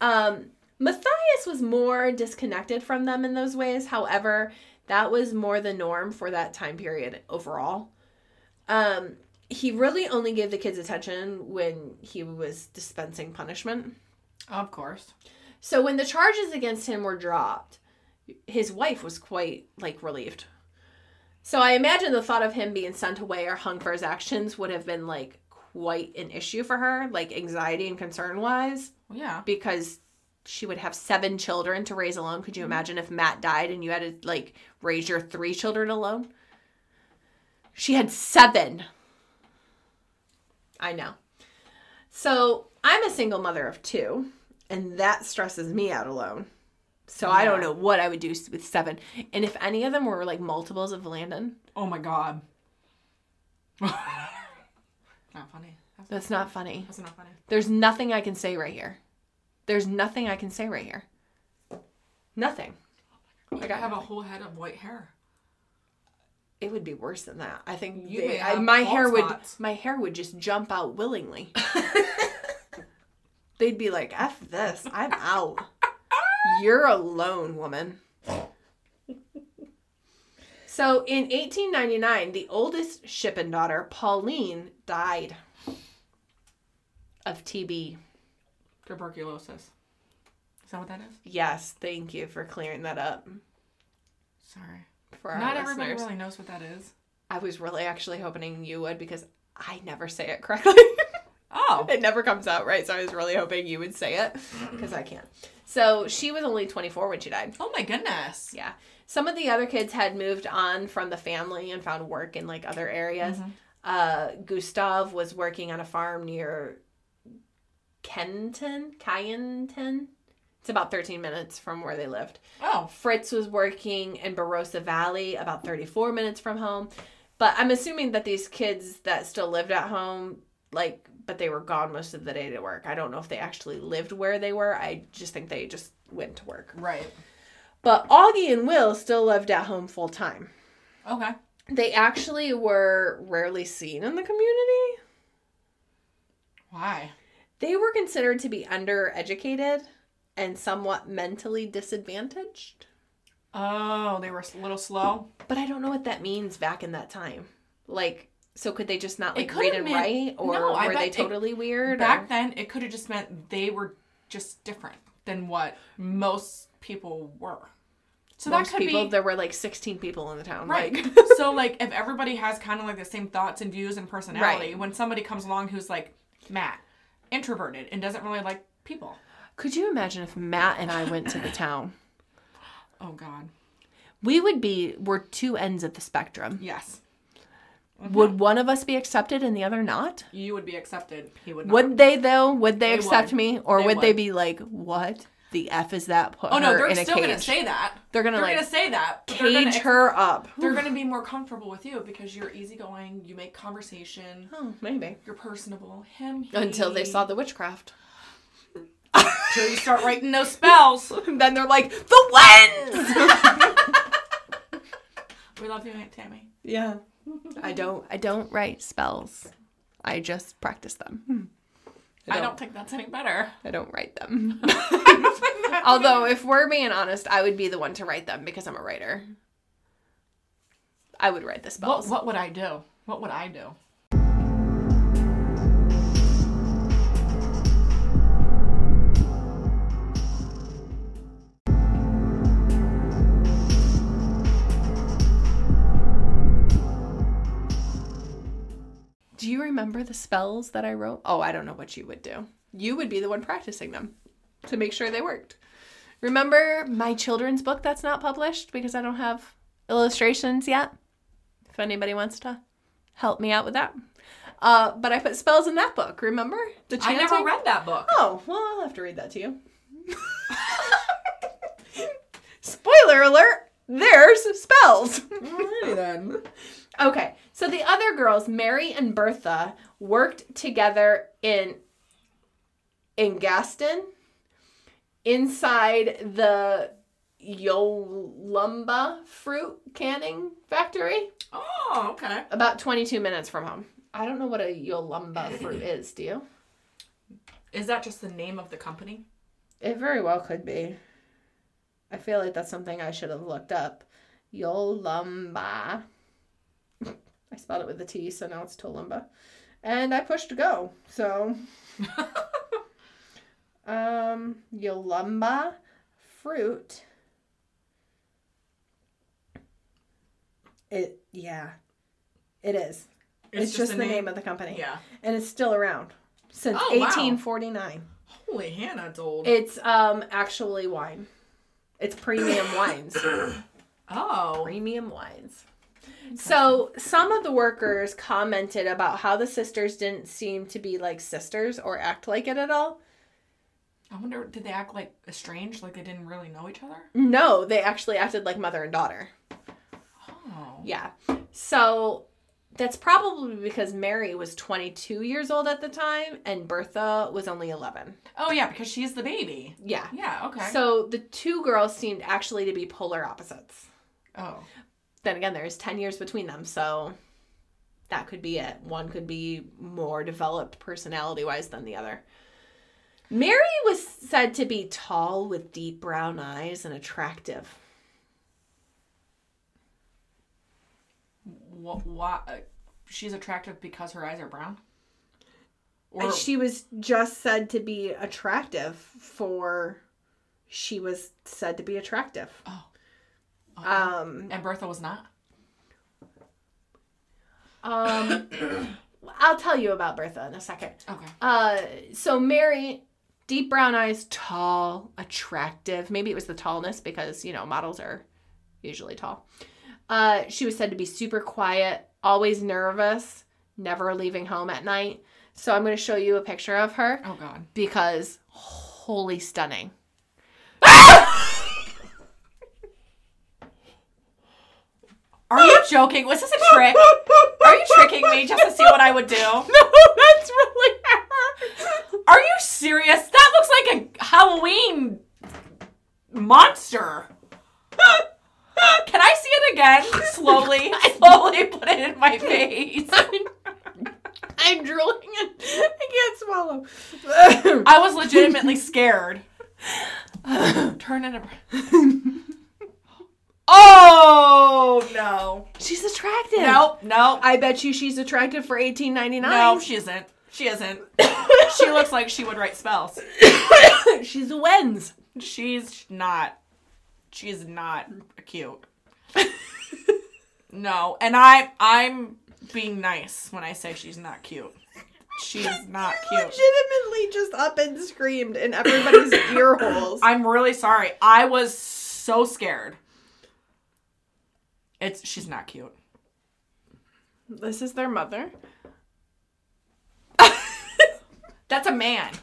Um, Matthias was more disconnected from them in those ways. However, that was more the norm for that time period overall. Um, he really only gave the kids attention when he was dispensing punishment. Of course. So when the charges against him were dropped, his wife was quite like relieved. So I imagine the thought of him being sent away or hung for his actions would have been like quite an issue for her, like anxiety and concern wise, yeah. because she would have seven children to raise alone. Could you mm-hmm. imagine if Matt died and you had to like raise your three children alone? She had seven. I know. So I'm a single mother of two, and that stresses me out alone. So I don't know what I would do with seven. And if any of them were like multiples of Landon, Oh my god. <laughs> not funny. That's, that's not funny. that's not funny. There's nothing I can say right here. There's nothing I can say right here. Nothing. Like I got have a whole head of white hair. It would be worse than that. I think You they- may I- my bald hair would my hair would just jump out willingly. <laughs> They'd be like, "F this, I'm out. You're alone, woman." So in 1899, the oldest Schippan daughter, Pauline, died of TB. Tuberculosis. Is that what that is? Yes, thank you for clearing that up Sorry. for our Not everybody really knows what that is. I was really actually hoping you would because I never say it correctly. <laughs> Oh. it never comes out right, so I was really hoping you would say it because I can't. So she was only 24 when she died. Oh my goodness. Yeah. Some of the other kids had moved on from the family and found work in like other areas. Uh, Gustav was working on a farm near Kenton, Keyneton. It's about 13 minutes from where they lived. Oh. Fritz was working in Barossa Valley, about 34 minutes from home. But I'm assuming that these kids that still lived at home, like, but they were gone most of the day to work. I don't know if they actually lived where they were. I just think they just went to work. Right. But Augie and Will still lived at home full time. Okay. They actually were rarely seen in the community. Why? They were considered to be undereducated and somewhat mentally disadvantaged. Oh, they were a little slow. But I don't know what that means back in that time. Like, so could they just not like read and meant- write, or No, were they it- totally weird? Back or- then, it could have just meant they were just different than what most people were. So most that could people, be there were like sixteen people in the town. right. Like, <laughs> so <laughs> like if everybody has kind of like the same thoughts and views and personality, Right. when somebody comes along who's like Matt, introverted and doesn't really like people. could you imagine if Matt and I went to the town? <laughs> Oh God. We would be we're two ends of the spectrum. Yes. Mm-hmm. Would one of us be accepted and the other not? You would be accepted. He would not. Would they though? Would they, They accept would. me, or They would, they be like, "What the f is that?" Put Oh no, her they're in still gonna say that. They're gonna They're like gonna say that. but cage gonna, her up. They're gonna be more comfortable with you because you're easygoing. You make conversation. Oh, maybe You're personable. Him. He. until they saw the witchcraft. Until you start writing those spells. <laughs> then they're like, "The lens." <laughs> we love you, Aunt Tammy. yeah, I don't. I don't write spells. I just practice them. Hmm. I don't think that's any better. I don't write them. <laughs> <laughs> Although, if we're being honest, I would be the one to write them because I'm a writer. I would write the What, spells. what would I do? What would I do? Do you remember the spells that I wrote? Oh, I don't know what you would do. You would be the one practicing them to make sure they worked. Remember my children's book that's not published because I don't have illustrations yet? If anybody wants to help me out with that. Uh, but I put spells in that book, remember? The I never chanting? read that book. Oh, well, I'll have to read that to you. <laughs> Spoiler alert! there's spells. Alrighty then. Okay, so the other girls, Mary and Bertha, worked together in Angaston inside the Yalumba fruit canning factory, Oh, okay. about 22 minutes from home. I don't know what a Yalumba fruit is, do you? Is that just the name of the company? It very well could be. I feel like that's something I should have looked up. Yalumba. I spelled it with a T, so now it's Tolumba. And I pushed to go. So, <laughs> um, Yalumba fruit. It, yeah, it is. It's, just, a the name. of the company. Yeah. And it's still around since Oh, wow. 1849. Holy Hannah, it's old. It's um actually wine. It's premium <coughs> wines. oh. Premium wines. So some of the workers commented about how the sisters didn't seem to be like sisters or act like it at all. I wonder, did they act like estranged, like they didn't really know each other? No, they actually acted like mother and daughter. Oh. Yeah. So that's probably because Mary was 22 years old at the time and Bertha was only 11. Oh, yeah, because she's the baby. Yeah. Yeah, okay. So the two girls seemed actually to be polar opposites. oh. Then again, there's 10 years between them, so that could be it. One could be more developed personality wise than the other. Mary was said to be tall with deep brown eyes and attractive. What, what, uh, she's attractive because her eyes are brown? Or, And she was just said to be attractive for she was said to be attractive. oh. Um And Bertha was not? um <coughs> I'll tell you about Bertha in a second. Okay. Uh, so Mary, deep brown eyes, tall, attractive. Maybe it was the tallness because you know models are usually tall. Uh, she was said to be super quiet, always nervous, never leaving home at night. So I'm going to show you a picture of her Oh, God. because holy stunning. Are you joking? Was this a trick? Are you tricking me just to see what I would do? <laughs> No, that's really her. Are you serious? That looks like a Halloween monster. Can I see it again? Slowly, <laughs> slowly put it in my face. <laughs> I'm drooling I can't swallow. I was legitimately scared. Turn it around. Oh no! She's attractive. Nope, nope, I bet you she's attractive for 18.99. no, she isn't. She isn't. <coughs> She looks like she would write spells. <coughs> she's a Wends. She's not. She's not cute. No, and I I'm being nice when I say she's not cute. She's <laughs> not cute. Legitimately just up and screamed in everybody's <coughs> ear holes. I'm really sorry. I was so scared. It's she's not cute. This is their mother. That's a man. <laughs>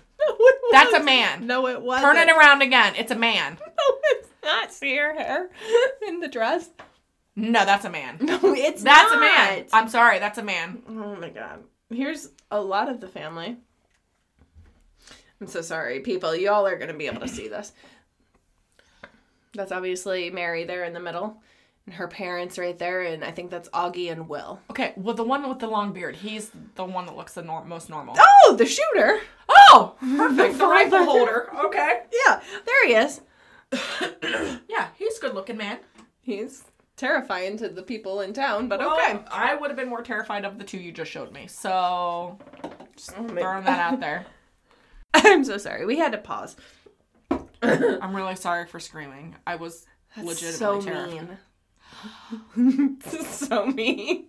No, That's a man. No, it wasn't. Turn it around again. It's a man. <laughs> No, it's not. See her hair <laughs> in the dress? No, that's a man. No, it's That's not. a man. I'm sorry, that's a man. Oh my god. Here's a lot of the family. I'm so sorry, people. Y'all are going to be able to see this. That's obviously Mary there in the middle. And her parents right there. And I think that's Augie and Will. Okay, well the one with the long beard, he's the one that looks the nor- most normal. Oh, the shooter. Oh, perfect. The rifle holder. Okay. Yeah, there he is. <coughs> Yeah, he's a good looking man. He's terrifying to the people in town, but okay. I would have been more terrified of the two you just showed me. So, just Oh throwing that out there. <laughs> I'm so sorry. We had to pause. <coughs> I'm really sorry for screaming. I was legitimately so terrified. mean. <laughs> so mean.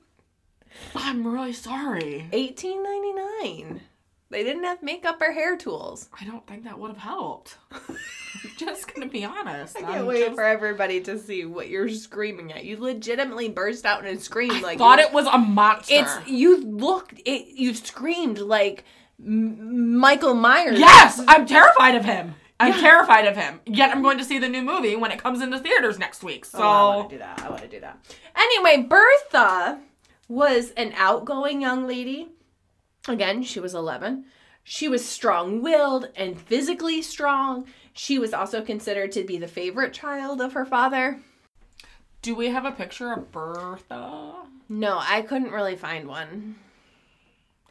I'm really sorry. 18.99. They didn't have makeup or hair tools. I don't think that would have helped. I'm <laughs> just gonna be honest. I can't I'm wait just- for everybody to see what you're screaming at. You legitimately burst out and screamed like Thought it was a monster. It's you looked it. You screamed like M- Michael Myers. yes. I'm terrified of him. I'm terrified of him. Yet I'm going to see the new movie when it comes into theaters next week. So Oh, I want to do that. I want to do that. Anyway, Bertha was an outgoing young lady. Again, she was 11. She was strong willed and physically strong. She was also considered to be the favorite child of her father. do we have a picture of Bertha? No, I couldn't really find one.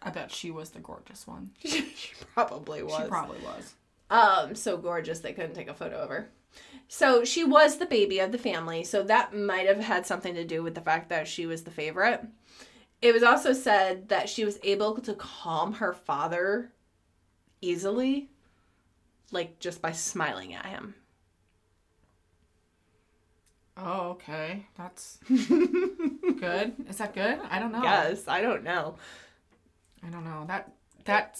I bet she was the gorgeous one. <laughs> she probably was. She probably was. Um so gorgeous they couldn't take a photo of her. So she was the baby of the family, so that might have had something to do with the fact that she was the favorite. It was also said that she was able to calm her father easily, like just by smiling at him. Oh, okay. That's <laughs> good. Is that good? I don't know. Yes, I don't know. I don't know. That that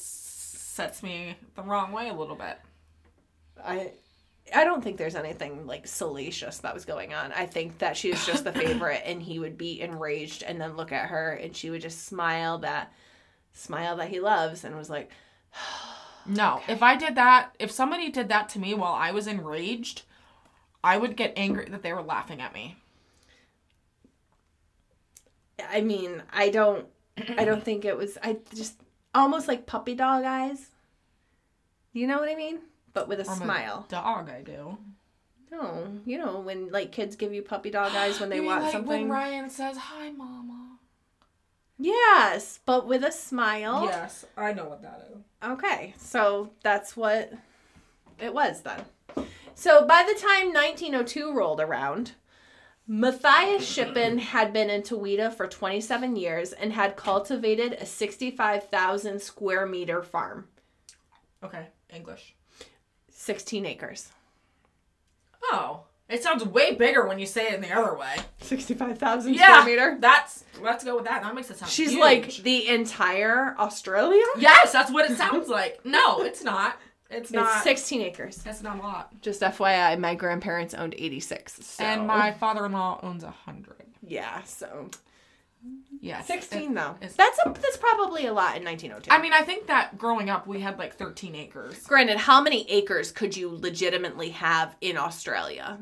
sets me the wrong way a little bit. I I don't think there's anything like salacious that was going on. I think that she was just the <laughs> favorite and he would be enraged and then look at her and she would just smile that smile that he loves and was like <sighs> No, if I did that, if somebody did that to me while I was enraged, I would get angry that they were laughing at me. I mean, I don't I don't think it was I just almost like puppy dog eyes. You know what I mean? But with a From a smile. dog, I do. No, you know when like kids give you puppy dog eyes when <gasps> they want like something. When Ryan says, "Hi, Mama." yes, but with a smile. Yes, I know what that is. Okay, so that's what it was then. So by the time 1902 rolled around, Matthias Schippan had been in Towitta for 27 years and had cultivated a 65,000 square meter farm, Okay, English. 16 acres. Oh, it sounds way bigger when you say it in the other way. 65,000 Yeah, square meter? that's let's go with that. That makes it sound. She's huge. like the entire Australia? yes, that's what it sounds like. No, it's not. It's not. 16 acres. That's not a lot. Just FYI, my grandparents owned 86. So. And my father-in-law owns a hundred. Yeah, so Yes, 16 It- though. That's a, that's probably a lot in 1902. I mean, I think that growing up, we had like 13 acres. Granted, how many acres could you legitimately have in Australia?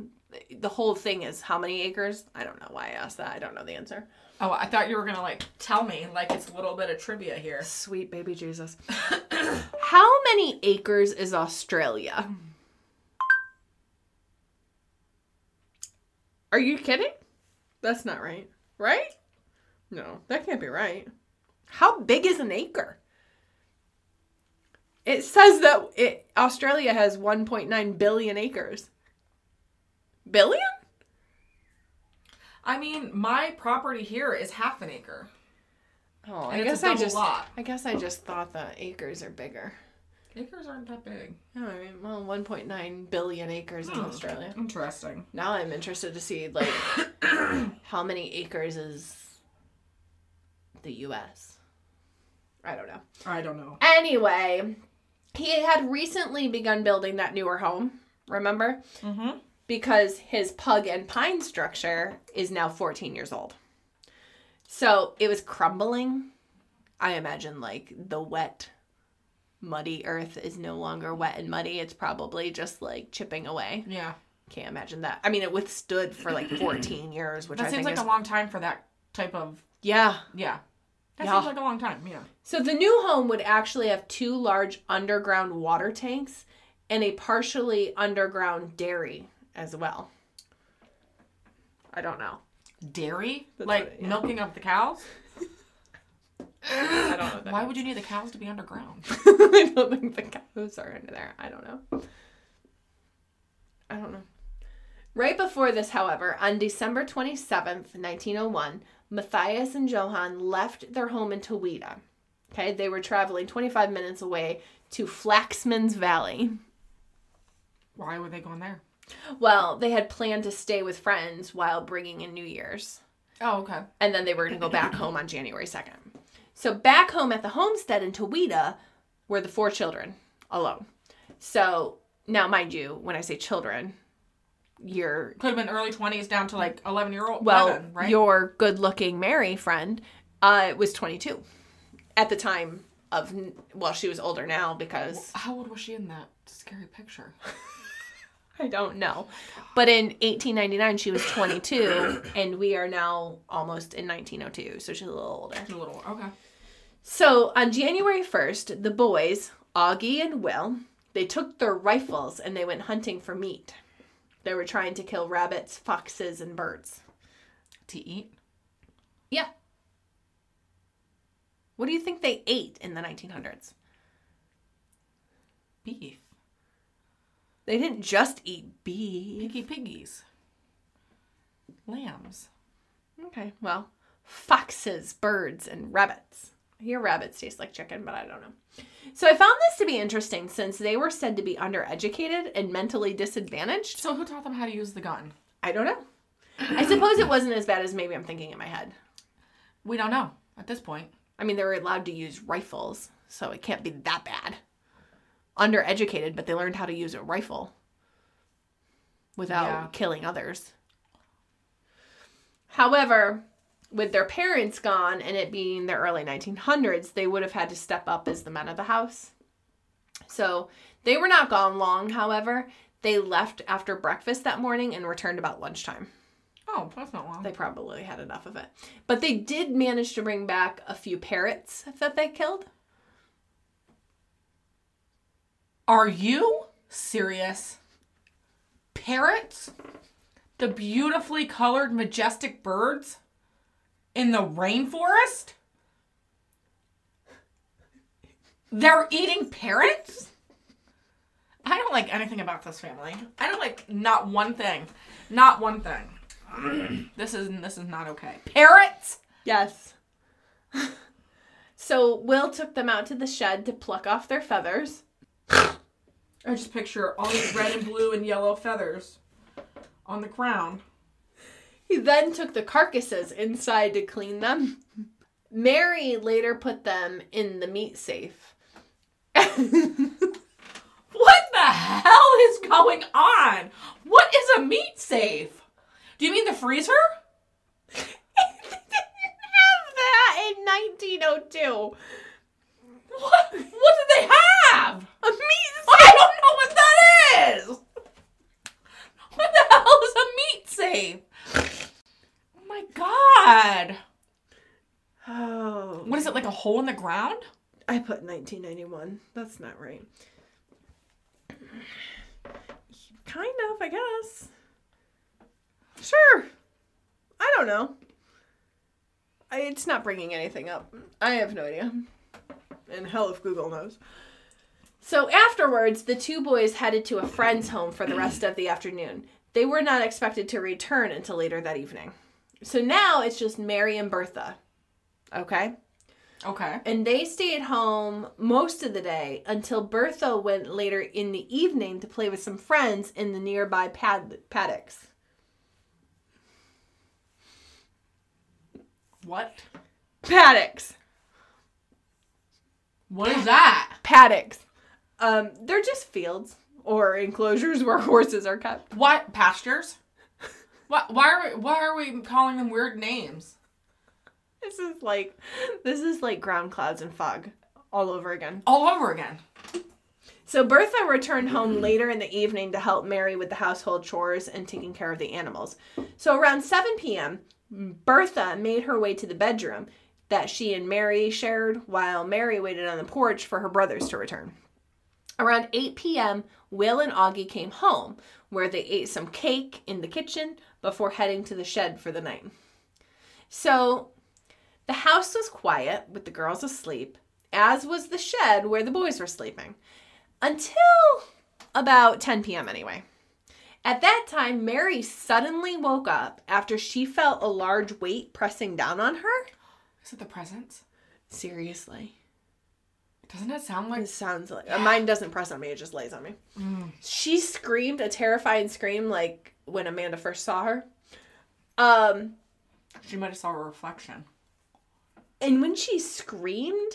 The whole thing is how many acres? I don't know why I asked that. I don't know the answer. Oh, I thought you were gonna like tell me like it's a little bit of trivia here. Sweet baby Jesus. <coughs> how many acres is Australia? Are you kidding? That's not right. Right? No, that can't be right. How big is an acre? It says that it, Australia has 1.9 billion acres. Billion? I mean, my property here is half an acre. Oh, And I guess a I just lot. I guess I just thought that acres are bigger. Acres aren't that big. All right, well, 1.9 billion acres in Australia. Interesting. Now I'm interested to see like <coughs> how many acres is the U.S. I don't know. I don't know. Anyway, he had recently begun building that newer home. Remember? Mm-hmm. Because his pug and pine structure is now 14 years old. So it was crumbling. I imagine like the wet, muddy earth is no longer wet and muddy. It's probably just like chipping away. Yeah. Can't imagine that. I mean, it withstood for like <clears throat> 14 years, which That I seems like is. a long time for that type of. yeah. Yeah. That Yeah. seems like a long time. Yeah. So the new home would actually have two large underground water tanks and a partially underground dairy as well. I don't know. Dairy? That's like what- yeah. milking of the cows? <laughs> I don't know. That Why means. would you need the cows to be underground? <laughs> <laughs> I don't think the cows are under there. I don't know. I don't know. Right before this, however, on December 27th, 1901, Matthias and Johann left their home in Towitta. Okay, they were traveling 25 minutes away to Flaxman's Valley. Why were they going there? Well, they had planned to stay with friends while bringing in New Year's. Oh, okay. and then they were going to go back <clears throat> home on January 2nd. So back home at the homestead in Towitta were the four children alone. So now, mind you, when I say children, your Could have been early 20s down to like 11 year old. well, 11, right? your good-looking Mary friend uh, was 22 at the time of well, she was older now because How old was she in that scary picture? <laughs> <laughs> I don't know. But in 1899 she was 22 <coughs> and we are now almost in 1902, so she's a little older. A little. Okay. So on January 1st, the boys, Augie and Will, they took their rifles and they went hunting for meat. They were trying to kill rabbits, foxes, and birds. To eat. Yeah. What do you think they ate in the 1900s? Beef. They didn't just eat beef. Piggy piggies. Lambs. Okay, well, foxes, birds, and rabbits. I hear rabbits taste like chicken, but I don't know. So I found this to be interesting since they were said to be undereducated and mentally disadvantaged. So who taught them how to use the gun? I don't know. I suppose it wasn't as bad as maybe I'm thinking in my head. We don't know at this point. I mean, they were allowed to use rifles, so it can't be that bad. Undereducated, but they learned how to use a rifle without Yeah. killing others. However, with their parents gone and it being the early 1900s, they would have had to step up as the men of the house. So they were not gone long, however. They left after breakfast that morning and returned about lunchtime. Oh, that's not long. They probably had enough of it. But they did manage to bring back a few parrots that they killed. Are you serious? Parrots? The beautifully colored, majestic birds? In the rainforest? They're eating parrots? I don't like anything about this family. I don't like not one thing. Not one thing. <clears throat> this is this is not okay. Parrots? Yes. <laughs> so Will took them out to the shed to pluck off their feathers. <laughs> I just picture all these red and blue and yellow feathers on the crown. He then took the carcasses inside to clean them. Mary later put them in the meat safe. <laughs> What the hell is going on? What is a meat safe? Do you mean the freezer? <laughs> Didn't have that in 1902. What? What did they have? A meat I don't know what that is. What the hell is a meat safe? Oh my god. Oh. What is it like a hole in the ground? I put 1991. That's not right. Kind of, I guess. Sure. I don't know. I, it's not bringing anything up. I have no idea. And hell if Google knows. So afterwards, the two boys headed to a friend's home for the rest of the afternoon. They were not expected to return until later that evening. So now it's just Mary and Bertha. Okay? Okay. And they stayed home most of the day until Bertha went later in the evening to play with some friends in the nearby pad- paddocks. What? Paddocks. What is that? Paddocks. Um, they're just fields or enclosures <laughs> where horses are kept. What pastures? What? Why are we? Why are we calling them weird names? This is like this is like ground clouds and fog all over again. All over again. So Bertha returned home later in the evening to help Mary with the household chores and taking care of the animals. So around 7 p.m., Bertha made her way to the bedroom that she and Mary shared while Mary waited on the porch for her brothers to return. Around 8 p.m., Will and Augie came home, where they ate some cake in the kitchen before heading to the shed for the night. So the house was quiet with the girls asleep, as was the shed where the boys were sleeping until about 10 p.m. anyway. At that time, Mary suddenly woke up after she felt a large weight pressing down on her. Is it the presents? Seriously. Doesn't it sound like It sounds like uh, mine doesn't press on me, it just lays on me. She screamed a terrifying scream like when Amanda first saw her. Um she might have saw a reflection? and when she screamed,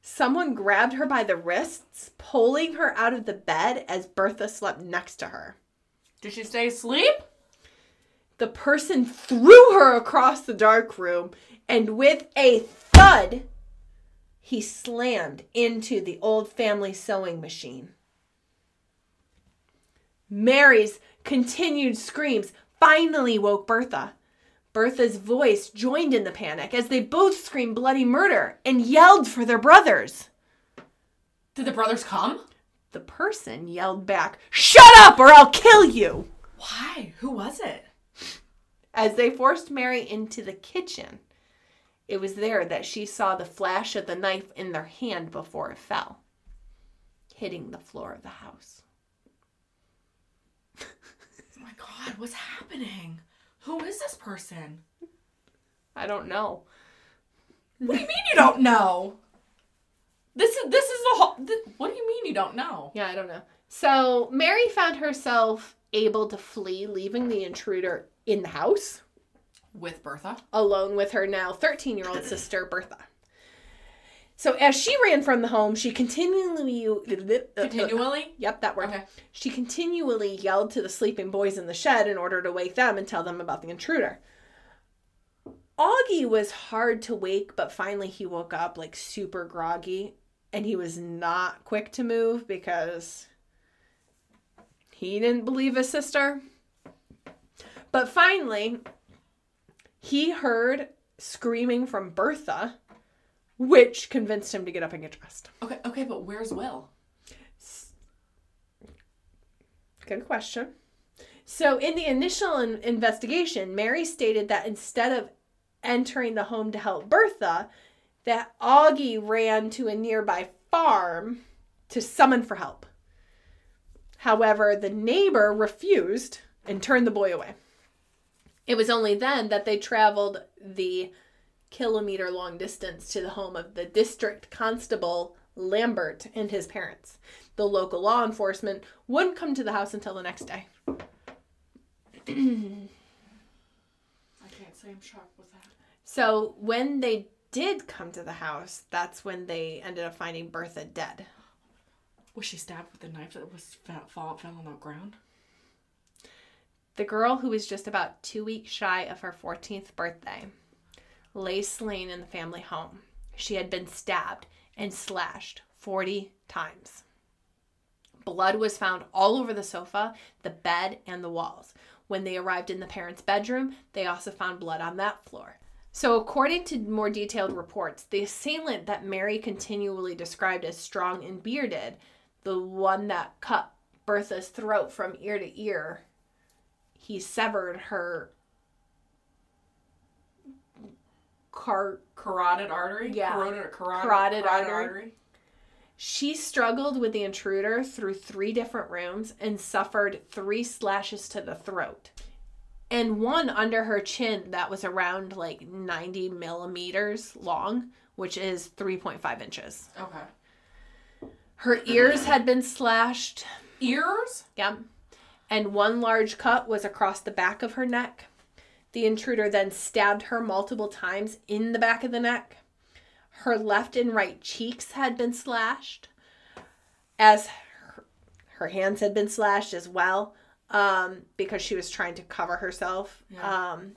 someone grabbed her by the wrists, pulling her out of the bed as Bertha slept next to her. Did she stay asleep? The person threw her across the dark room and with a thud he slammed into the old family sewing machine. Mary's continued screams finally woke Bertha. Bertha's voice joined in the panic as they both screamed bloody murder and yelled for their brothers. Did the brothers come? The person yelled back, Shut up or I'll kill you! Why? Who was it? As they forced Mary into the kitchen, it was there that she saw the flash of the knife in their hand before it fell, hitting the floor of the house. Oh <laughs> my god, what's happening? Who is this person? I don't know. What do you mean you don't know? This is this is the whole. Th- what do you mean you don't know? Yeah, I don't know. So Mary found herself able to flee, leaving the intruder in the house With Bertha. alone with her now 13 year old <coughs> sister, Bertha. So as she ran from the home, she continually. Uh, uh, continually. Yep, that word. Okay. She continually yelled to the sleeping boys in the shed in order to wake them and tell them about the intruder. Augie was hard to wake, but finally he woke up like super groggy and he was not quick to move because he didn't believe his sister. But finally, he heard screaming from Bertha, which convinced him to get up and get dressed. Okay. Okay, but where's Will? Good question. So, in the initial in- investigation, Mary stated that instead of entering the home to help Bertha, that Augie ran to a nearby farm to summon for help. However, the neighbor refused and turned the boy away. It was only then that they traveled the kilometer long distance to the home of the district constable Lambert and his parents. The local law enforcement wouldn't come to the house until the next day. I can't say I'm shocked with that. So when they did come to the house, that's when they ended up finding Bertha dead. Was she stabbed with a knife that was fell, fall, fell on the ground? The girl who was just about two weeks shy of her 14th birthday lay slain in the family home. She had been stabbed and slashed 40 times. Blood was found all over the sofa, the bed, and the walls. When they arrived in the parents' bedroom, they also found blood on that floor. So, according to more detailed reports, the assailant that Mary continually described as strong and bearded, the one that cut Bertha's throat from ear to ear, he severed her car Carotid artery. Yeah. Carotid, carotid, Carotid artery. She struggled with the intruder through three different rooms and suffered three slashes to the throat. And one under her chin that was around like 90 millimeters long, which is 3.5 inches. Okay. Her ears had been slashed. Ears? Yep. And one large cut was across the back of her neck. The intruder then stabbed her multiple times in the back of the neck. Her left and right cheeks had been slashed, as her, her hands had been slashed as well, um, because she was trying to cover herself. Yeah. Um,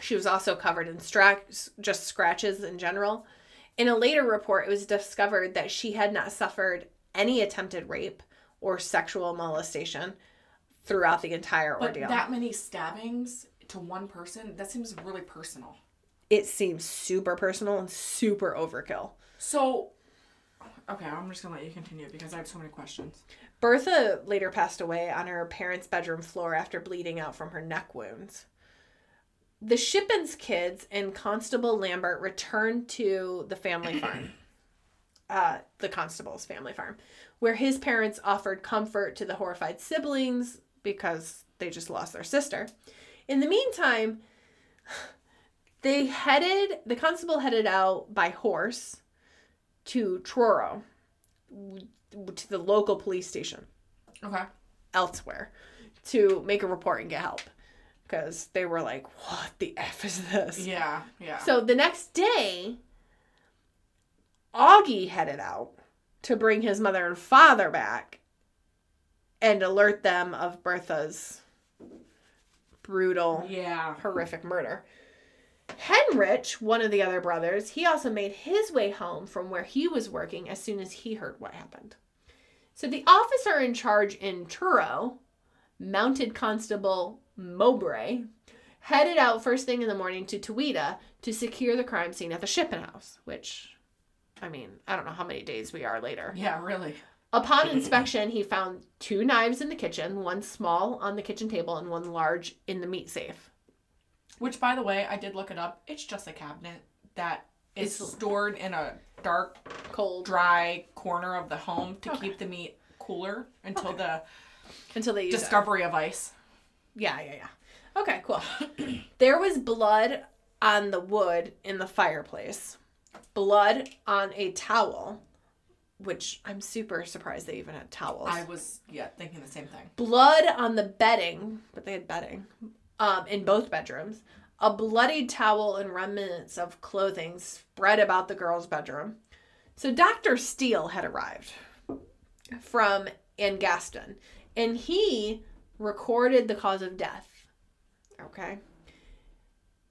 she was also covered in stra- just scratches in general. In a later report, it was discovered that she had not suffered any attempted rape or sexual molestation throughout the entire But ordeal. that many stabbings to one person, that seems really personal. it seems super personal and super overkill. So, okay, I'm just gonna let you continue because I have so many questions. Bertha later passed away on her parents' bedroom floor after bleeding out from her neck wounds. The Schippans kids and Constable Lambert returned to the family farm, <clears throat> uh, the constable's family farm, where his parents offered comfort to the horrified siblings because they just lost their sister. In the meantime, <sighs> they headed, the constable headed out by horse to Truro, to the local police station Okay. elsewhere to make a report and get help because they were like, "What the f is this?" Yeah, yeah. So the next day, Augie headed out to bring his mother and father back and alert them of Bertha's brutal, yeah. horrific murder. Henrich, one of the other brothers, he also made his way home from where he was working as soon as he heard what happened. So the officer in charge in Truro, Mounted Constable Mowbray, headed out first thing in the morning to Towitta to secure the crime scene at the Schippan house, which, I mean, I don't know how many days we are later. Yeah, really. Upon inspection, he found two knives in the kitchen, one small on the kitchen table and one large in the meat safe. Which, by the way, I did look it up. It's just a cabinet that is It's- stored in a dark, Cold dry corner of the home to Okay. keep the meat cooler until the until they use it. discovery of ice. Yeah, yeah, yeah. Okay, cool. <clears throat> there was blood on the wood in the fireplace. Blood on a towel, which I'm super surprised they even had towels. I was, yeah, thinking the same thing. blood on the bedding, but they had bedding, um, in both bedrooms. A bloodied towel and remnants of clothing spread about the girl's bedroom. So Dr. Steele had arrived from Angaston, and he recorded the cause of death. Okay.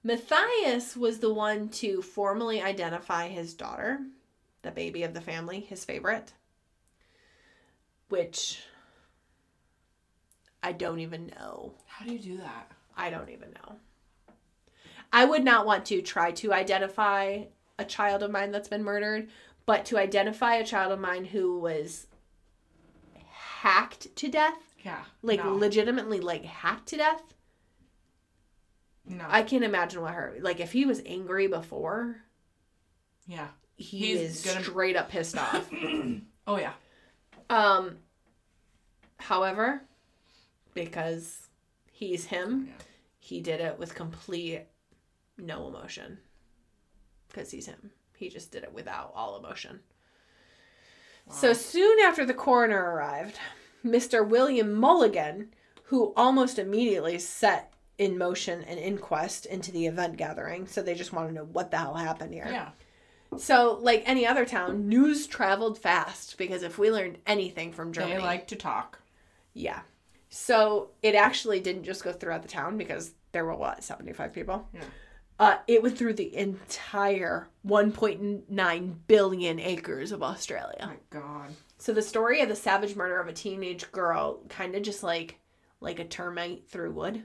Matthias was the one to formally identify his daughter, the baby of the family, his favorite, which I don't even know. How do you do that? I don't even know. I would not want to try to identify a child of mine that's been murdered, but to identify a child of mine who was hacked to death, Yeah. like no. legitimately like hacked to death, no. I can't imagine what her like if he was angry before, yeah. He He's is gonna- straight up pissed off. <clears throat> Oh, yeah. Um however, because he's him, Yeah. he did it with complete no emotion. Because he's him. He just did it without all emotion. So soon after the coroner arrived, Mr. William Mulligan, who almost immediately set in motion an inquest into the event gathering, so they just want to know what the hell happened here. Yeah. So, like any other town, news traveled fast because if we learned anything from Germany, They like to talk. yeah. So it actually didn't just go throughout the town because there were what seventy five people. Yeah. Uh, it went through the entire 1.9 billion acres of Oh Australia. my god. So the story of the savage murder of a teenage girl, kind of just like like a termite through wood.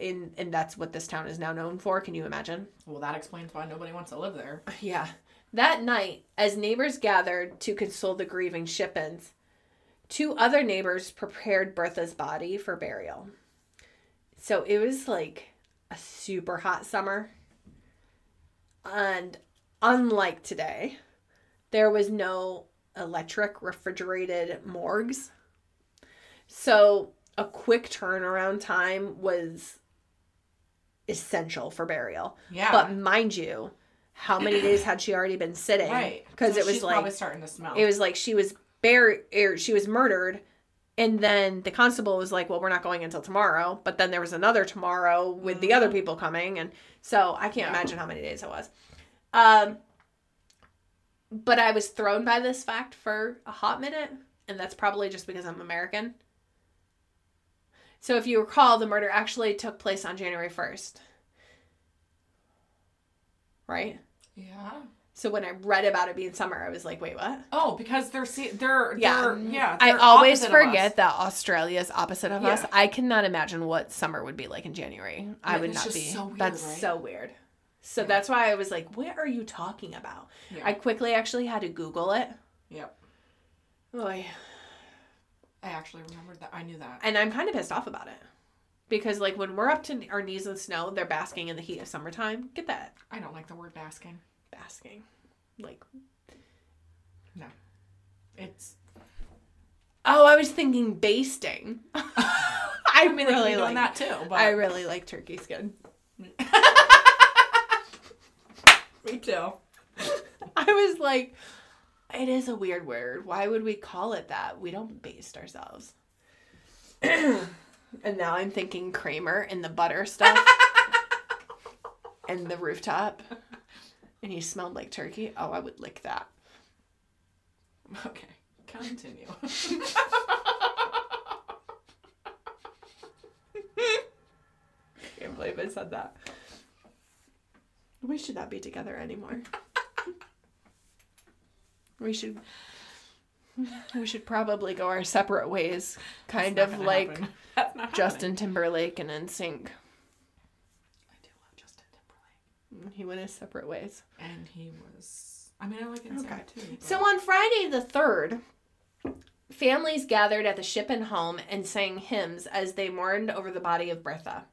In and that's what this town is now known for. Can you imagine? Well, that explains why nobody wants to live there. <laughs> Yeah. That night, as neighbors gathered to console the grieving Schippans, two other neighbors prepared Bertha's body for burial. So it was like a super hot summer. And unlike today, there was no electric refrigerated morgues. So a quick turnaround time was essential for burial. Yeah. But mind you, how many days had she already been sitting? right. Because So it was like probably starting to smell. it was like she was buried, er, she was murdered, and then the constable was like, "Well, we're not going until tomorrow." But then there was another tomorrow with the other people coming, and so I can't Mm-hmm. Yeah. imagine how many days it was. Um, but I was thrown by this fact for a hot minute, and that's probably just because I'm American. So if you recall, the murder actually took place on January first, right? yeah. So when I read about it being summer, I was like, "Wait, what?" Oh, because they're see they're Yeah. they're mm-hmm. yeah. I they're always of us. forget that Australia is opposite of us. I cannot imagine what summer would be like in January. I would not be. so weird, that's right? so weird. So that's why I was like, "What are you talking about?" Yeah. I quickly actually had to Google it. Yep. Oy. I actually remembered that. I knew that. And I'm kind of pissed off about it. Because like when we're up to our knees in snow, they're basking in the heat of summertime. Get that I don't like the word basking. basking. Like no. It's oh, I was thinking basting. <laughs> I <laughs> really really like that too, but I really like turkey skin. <laughs> me too. I was like, it is a weird word. Why would we call it that? We don't baste ourselves. <clears throat> and now I'm thinking Kramer and the butter stuff <laughs> and the rooftop. And he smelled like turkey. Oh, I would lick that. Okay. Continue. <laughs> I Can't believe I said that. We should not be together anymore. <laughs> we should we should probably go our separate ways, kind of like <laughs> Justin Timberlake and NSYNC. I do love Justin Timberlake. Mm, he went his separate ways. And he was. I mean, I like Inside Okay. too. but- So on Friday the 3rd, families gathered at the Schippan home and sang hymns as they mourned over the body of Bertha.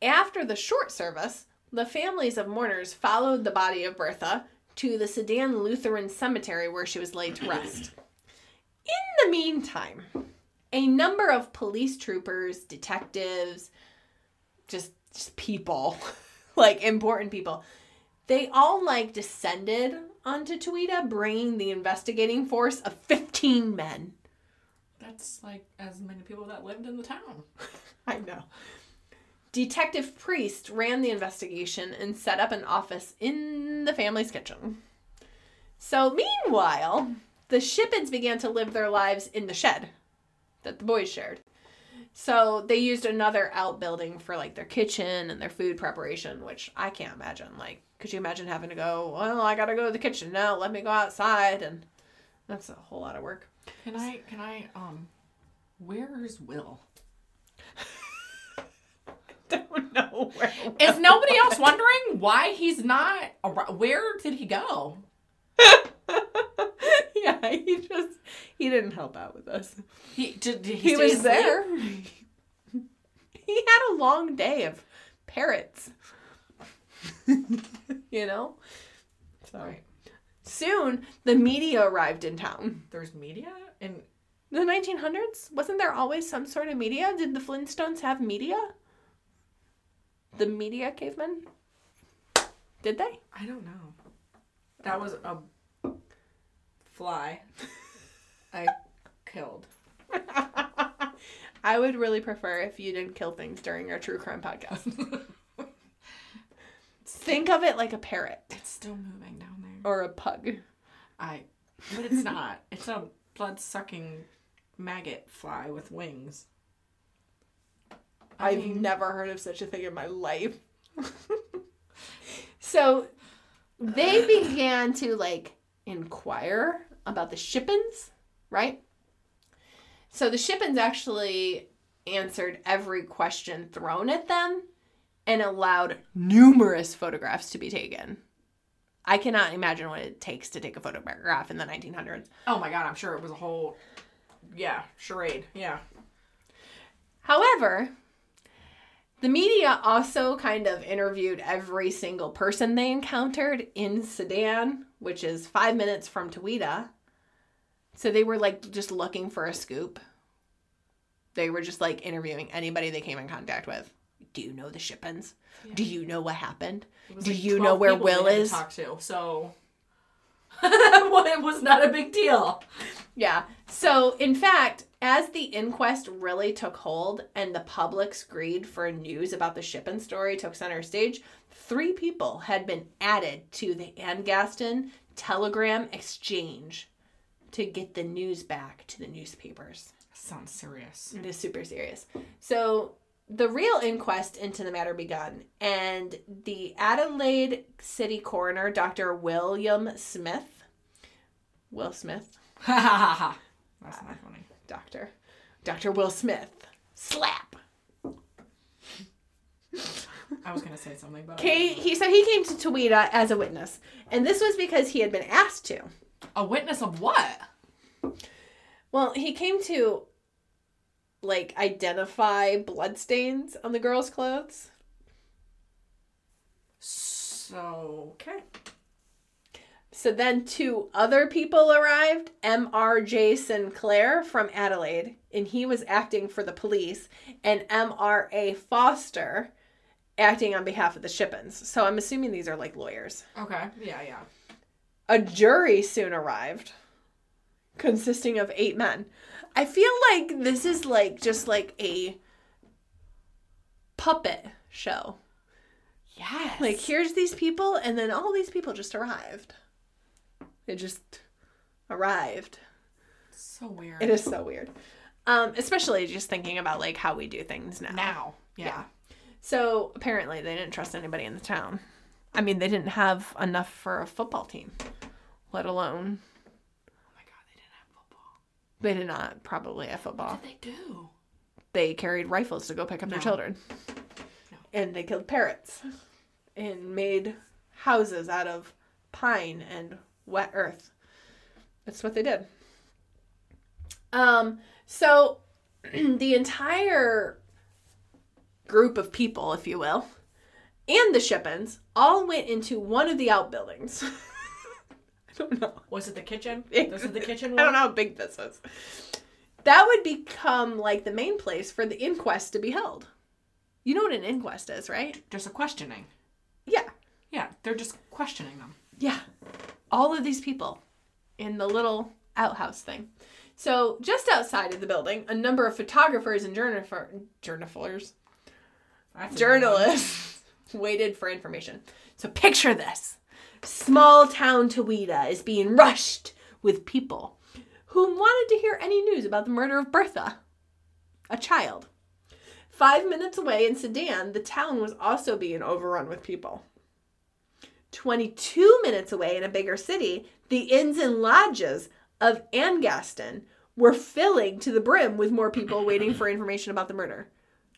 After the short service, the families of mourners followed the body of Bertha to the Sedan Lutheran Cemetery where she was laid to rest. In the meantime, a number of police troopers, detectives, just, just people, <laughs> like important people, they all like descended onto Towitta, bringing the investigating force of 15 men. That's like as many people that lived in the town. <laughs> I know. Detective Priest ran the investigation and set up an office in the family's kitchen. So, meanwhile, the Schippans began to live their lives in the shed that the boys shared. So, they used another outbuilding for like their kitchen and their food preparation, which I can't imagine. Like, could you imagine having to go, well, I gotta go to the kitchen now, let me go outside? And that's a whole lot of work. Can I? Can I? Um, where's Will? <laughs> Don't know where. Is nobody else wondering why he's not? Where did he go? <laughs> yeah, he just he didn't help out with us. He did. did He, stay was asleep? there. <laughs> he had a long day of parrots. you know? So Right. soon the media arrived in town. There's media in The 1900s? Wasn't there always some sort of media? Did the Flintstones have media? The media cavemen? Did they? I don't know. That was a fly. I killed. <laughs> I would really prefer if you didn't kill things during our true crime podcast. <laughs> Think of it like a parrot It's still moving down there. or a pug. I, but it's not. It's a blood sucking maggot fly with wings. I I've mean- never heard of such a thing in my life. so they began to like inquire about the Schippans, right? So the Schippans actually answered every question thrown at them and allowed numerous photographs to be taken. I cannot imagine what it takes to take a photograph in the 1900s. Oh my god, I'm sure it was a whole, yeah, charade. Yeah. However, the media also kind of interviewed every single person they encountered in Sedan, which is five minutes from Towitta. So they were like just looking for a scoop. They were just like interviewing anybody they came in contact with. Do you know the Schippans? Do you know what happened? Do like you know where Will had to is? Talk to so. well, <laughs> it was not a big deal. Yeah. So, in fact, as the inquest really took hold and the public's greed for news about the Schippan story took center stage, three people had been added to the Angaston Telegram Exchange to get the news back to the newspapers. Sounds serious. It is super serious. So, the real inquest into the matter begun, and the Adelaide City coroner, Dr. William Smith, Will Smith, Ha ha ha ha. That's not funny. Doctor. Dr. Will Smith. Slap. I was gonna say something, but Okay, he so he came to Towitta as a witness. And this was because he had been asked to. a witness of what? Well, he came to like identify bloodstains on the girl's clothes. So okay. So then two other people arrived, M.R.J. Sinclair from Adelaide, and he was acting for the police, and M.R.A. Foster acting on behalf of the Schippans. So I'm assuming these are like lawyers. Okay. Yeah, yeah. A jury soon arrived, consisting of eight men. I feel like this is like just like a puppet show. Yes. Like, here's these people, and then all these people just arrived. They just arrived. so weird. It is so weird. Um, especially just thinking about like how we do things now. now. Yeah. So apparently they didn't trust anybody in the town. I mean, they didn't have enough for a football team, let alone Oh my god, they didn't have football. they did not probably have football. What did they do? They carried rifles to go pick up their No. children. And they killed parrots and made houses out of pine and wet earth. That's what they did. Um, so <clears throat> the entire group of people, if you will, and the Schippans all went into one of the outbuildings. <laughs> I don't know. Was it the kitchen? <laughs> This is the kitchen one? I don't know how big this is. That would become like the main place for the inquest to be held. You know what an inquest is, right? Just a questioning. Yeah. Yeah, they're just questioning them. Yeah. All of these people in the little outhouse thing. So, just outside of the building, a number of photographers and journalers, journalists <laughs> waited for information. So, picture this small town Towitta is being rushed with people who wanted to hear any news about the murder of Bertha, a child. Five minutes away in Sedan, the town was also being overrun with people. 22 minutes away in a bigger city, the inns and lodges of Angaston were filling to the brim with more people <laughs> waiting for information about the murder.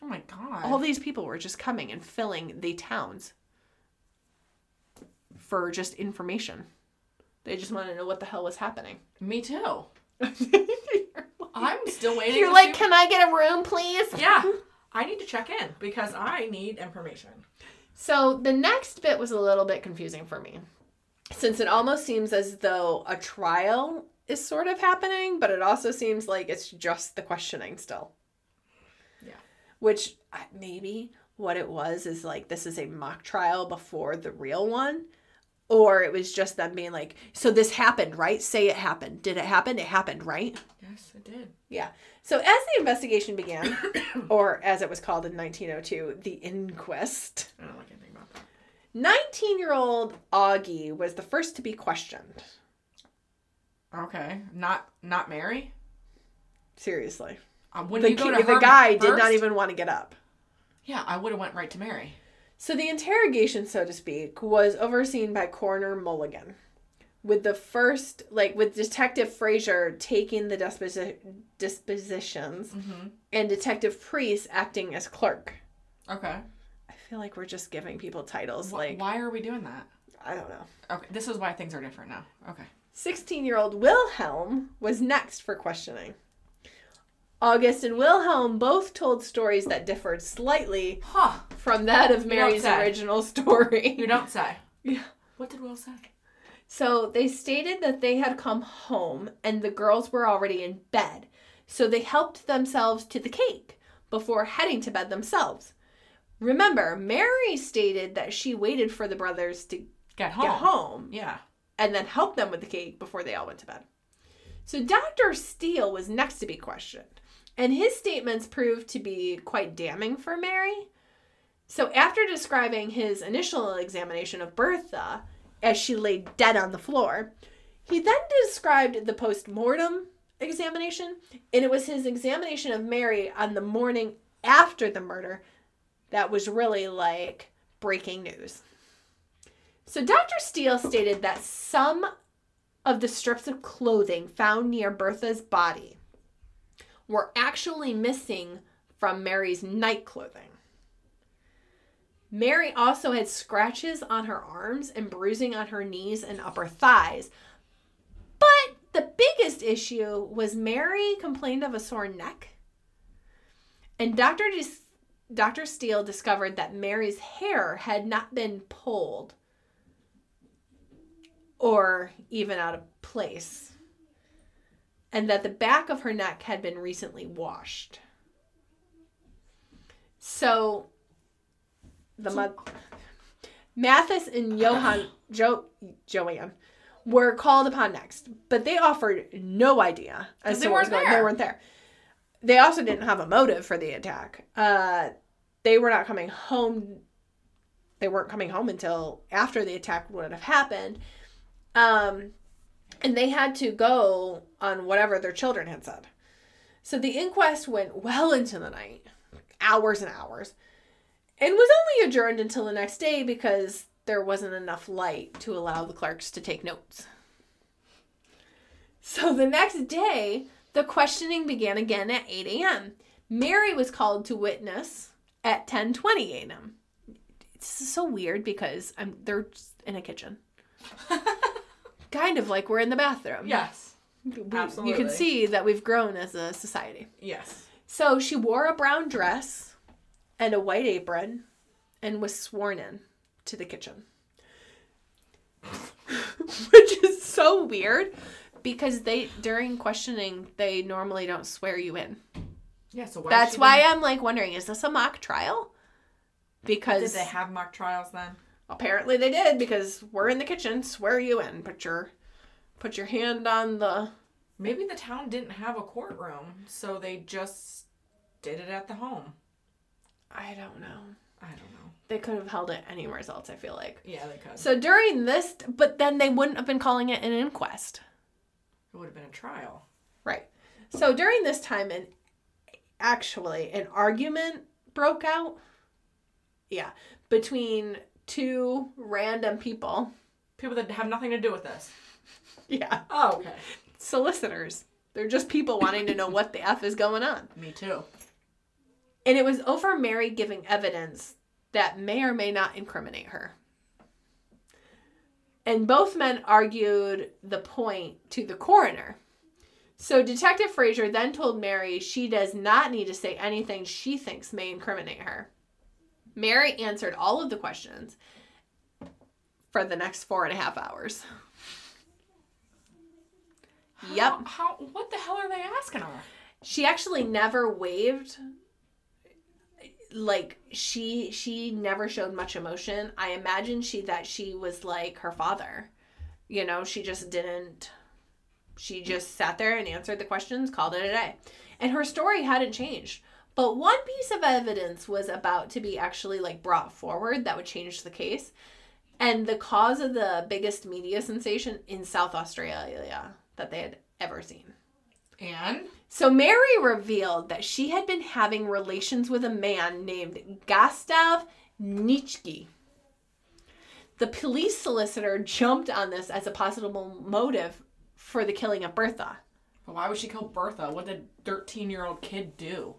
Oh my god. All these people were just coming and filling the towns for just information. They just wanted to know what the hell was happening. Me too. <laughs> I'm still waiting. You're like, see- can I get a room, please? Yeah. <laughs> I need to check in because I need information. So the next bit was a little bit confusing for me. Since it almost seems as though a trial is sort of happening, but it also seems like it's just the questioning still. Yeah. Which maybe what it was is like this is a mock trial before the real one. Or it was just them being like, so this happened, right? Say it happened. Did it happen? It happened, right? Yes, it did. Yeah. So as the investigation began, <coughs> or as it was called in 1902, the inquest, I don't like anything about that. 19 year old Augie was the first to be questioned. Okay. Not not Mary? Seriously. Um, The, you go to the guy did not even want to get up. Yeah, I would have went right to Mary. So the interrogation, so to speak, was overseen by Coroner Mulligan. With the first, like, with Detective Frazier taking the disposi- dispositions Mm-hmm. and Detective Priest acting as clerk. Okay. I feel like we're just giving people titles. Wh- like, why are we doing that? I don't know. Okay, this is why things are different now. Okay. 16 year old Wilhelm was next for questioning. August and Wilhelm both told stories that differed slightly Huh. from that of Mary's original story. You don't say. <laughs> Yeah. What did Will say? So they stated that they had come home and the girls were already in bed. So they helped themselves to the cake before heading to bed themselves. Remember, Mary stated that she waited for the brothers to Get home. get home Yeah. and then helped them with the cake before they all went to bed. So Dr. Steele was next to be questioned, and his statements proved to be quite damning for Mary. So after describing his initial examination of Bertha as she lay dead on the floor, he then described the post-mortem examination, and it was his examination of Mary on the morning after the murder that was really like breaking news. So Dr. Steele stated that some of the strips of clothing found near Bertha's body were actually missing from Mary's night clothing. Mary also had scratches on her arms and bruising on her knees and upper thighs. But the biggest issue was Mary complained of a sore neck. And Dr. Dis- Dr. Steele discovered that Mary's hair had not been pulled or even out of place, and that the back of her neck had been recently washed. So, the mo- Matthias and Johann jo- Joanne were called upon next, but they offered no idea as to they what was going. They weren't there. They also didn't have a motive for the attack. Uh, they were not coming home. They weren't coming home until after the attack would have happened. Um, and they had to go on whatever their children had said. So the inquest went well into the night, hours and hours, and was only adjourned until the next day because there wasn't enough light to allow the clerks to take notes. So the next day, the questioning began again at 8 a.m. Mary was called to witness at 10:20 a.m. This is so weird because I'm they're in a kitchen. <laughs> kind of like we're in the bathroom. Yes. We- You can see that we've grown as a society. Yes. So she wore a brown dress and a white apron and was sworn in to the kitchen. <laughs> Which is so weird because they during questioning they normally don't swear you in. Yeah. So why That's why I'm like wondering is this a mock trial? Because Did they have mock trials then? Apparently they did because we're in the kitchen, swear you in, put your put your hand on the Maybe the town didn't have a courtroom, so they just did it at the home. I don't know. I don't know. They could have held it anywhere else, I feel like. Yeah, they could. So during this, but then they wouldn't have been calling it an inquest. it would have been a trial. Right. So during this time, and actually, an argument broke out. Yeah. Between two random people. People that have nothing to do with this. <laughs> Yeah. Oh, okay. Solicitors. They're just people wanting to know what the F is going on. <laughs> Me too. And it was over Mary giving evidence that may or may not incriminate her. And both men argued the point to the coroner. So Detective Fraser then told Mary she does not need to say anything she thinks may incriminate her. Mary answered all of the questions for the next four and a half hours. Yep. How, how? What the hell are they asking her? she actually never waved like she she never showed much emotion i imagine she that she was like her father you know she just didn't she just sat there and answered the questions called it a day and her story hadn't changed but one piece of evidence was about to be actually like brought forward that would change the case and the cause of the biggest media sensation in south australia that they had ever seen And so Mary revealed that she had been having relations with a man named Gustav Nitschke. The police solicitor jumped on this as a possible motive for the killing of Bertha. why would she kill Bertha? What did thirteen-year-old kid do?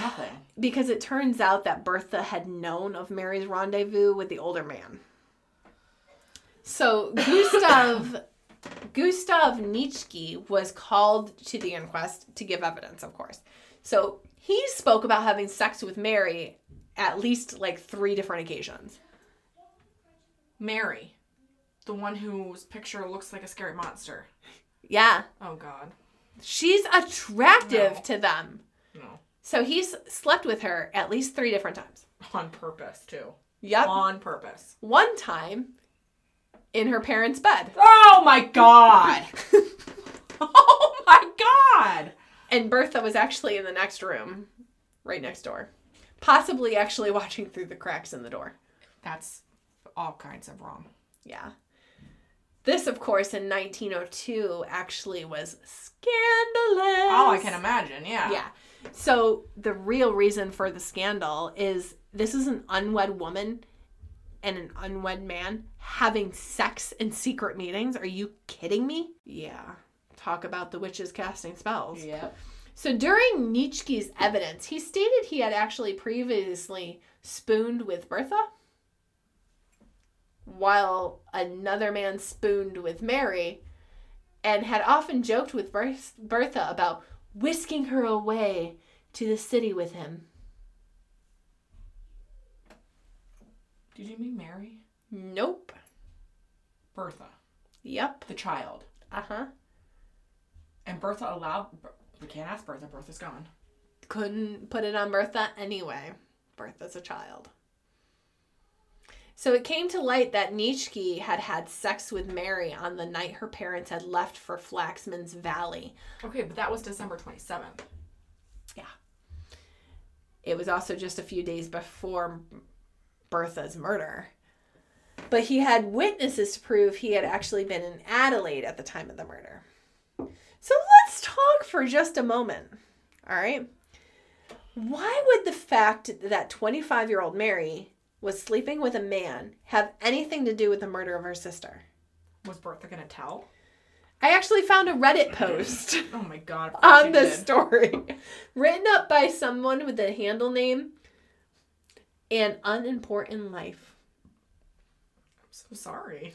Nothing. Because it turns out that Bertha had known of Mary's rendezvous with the older man. So Gustav <laughs> Gustav Nitschke was called to the inquest to give evidence, of course. So he spoke about having sex with Mary at least like three different occasions. Mary, the one whose picture looks like a scary monster. Yeah, Oh God. she's attractive No. to them. No. So he's slept with her at least three different times. On purpose too. Yep. On purpose. One time in her parents' bed. Oh my God. <laughs> oh my God. And Bertha was actually in the next room, right next door. Possibly actually watching through the cracks in the door. That's all kinds of wrong. Yeah. This, of course, in 1902 actually was scandalous. Oh, I can imagine. Yeah. Yeah. So the real reason for the scandal is this is an unwed woman and an unwed man having sex in secret meetings. Are you kidding me? Yeah. Talk about the witches casting spells. Yep. So during Nitschke's evidence, he stated he had actually previously spooned with Bertha, while another man spooned with Mary, and had often joked with Bertha about whisking her away to the city with him. Did you mean Mary? Nope. Bertha, Yep. the child. Uh huh. And Bertha allowed. We can't ask Bertha. Bertha's gone. couldn't put it on Bertha anyway. Bertha's a child. So it came to light that Nitschke had had sex with Mary on the night her parents had left for Flaxman's Valley. Okay, but that was December 27th. Yeah. It was also just a few days before Bertha's murder. But he had witnesses to prove he had actually been in Adelaide at the time of the murder. So let's talk for just a moment. All right. Why would the fact that 25 year old Mary was sleeping with a man have anything to do with the murder of her sister? Was Bertha gonna tell? I actually found a Reddit post <laughs> Oh my god. on this did. story <laughs> written up by someone with the handle name An Unimportant Life. I'm so sorry.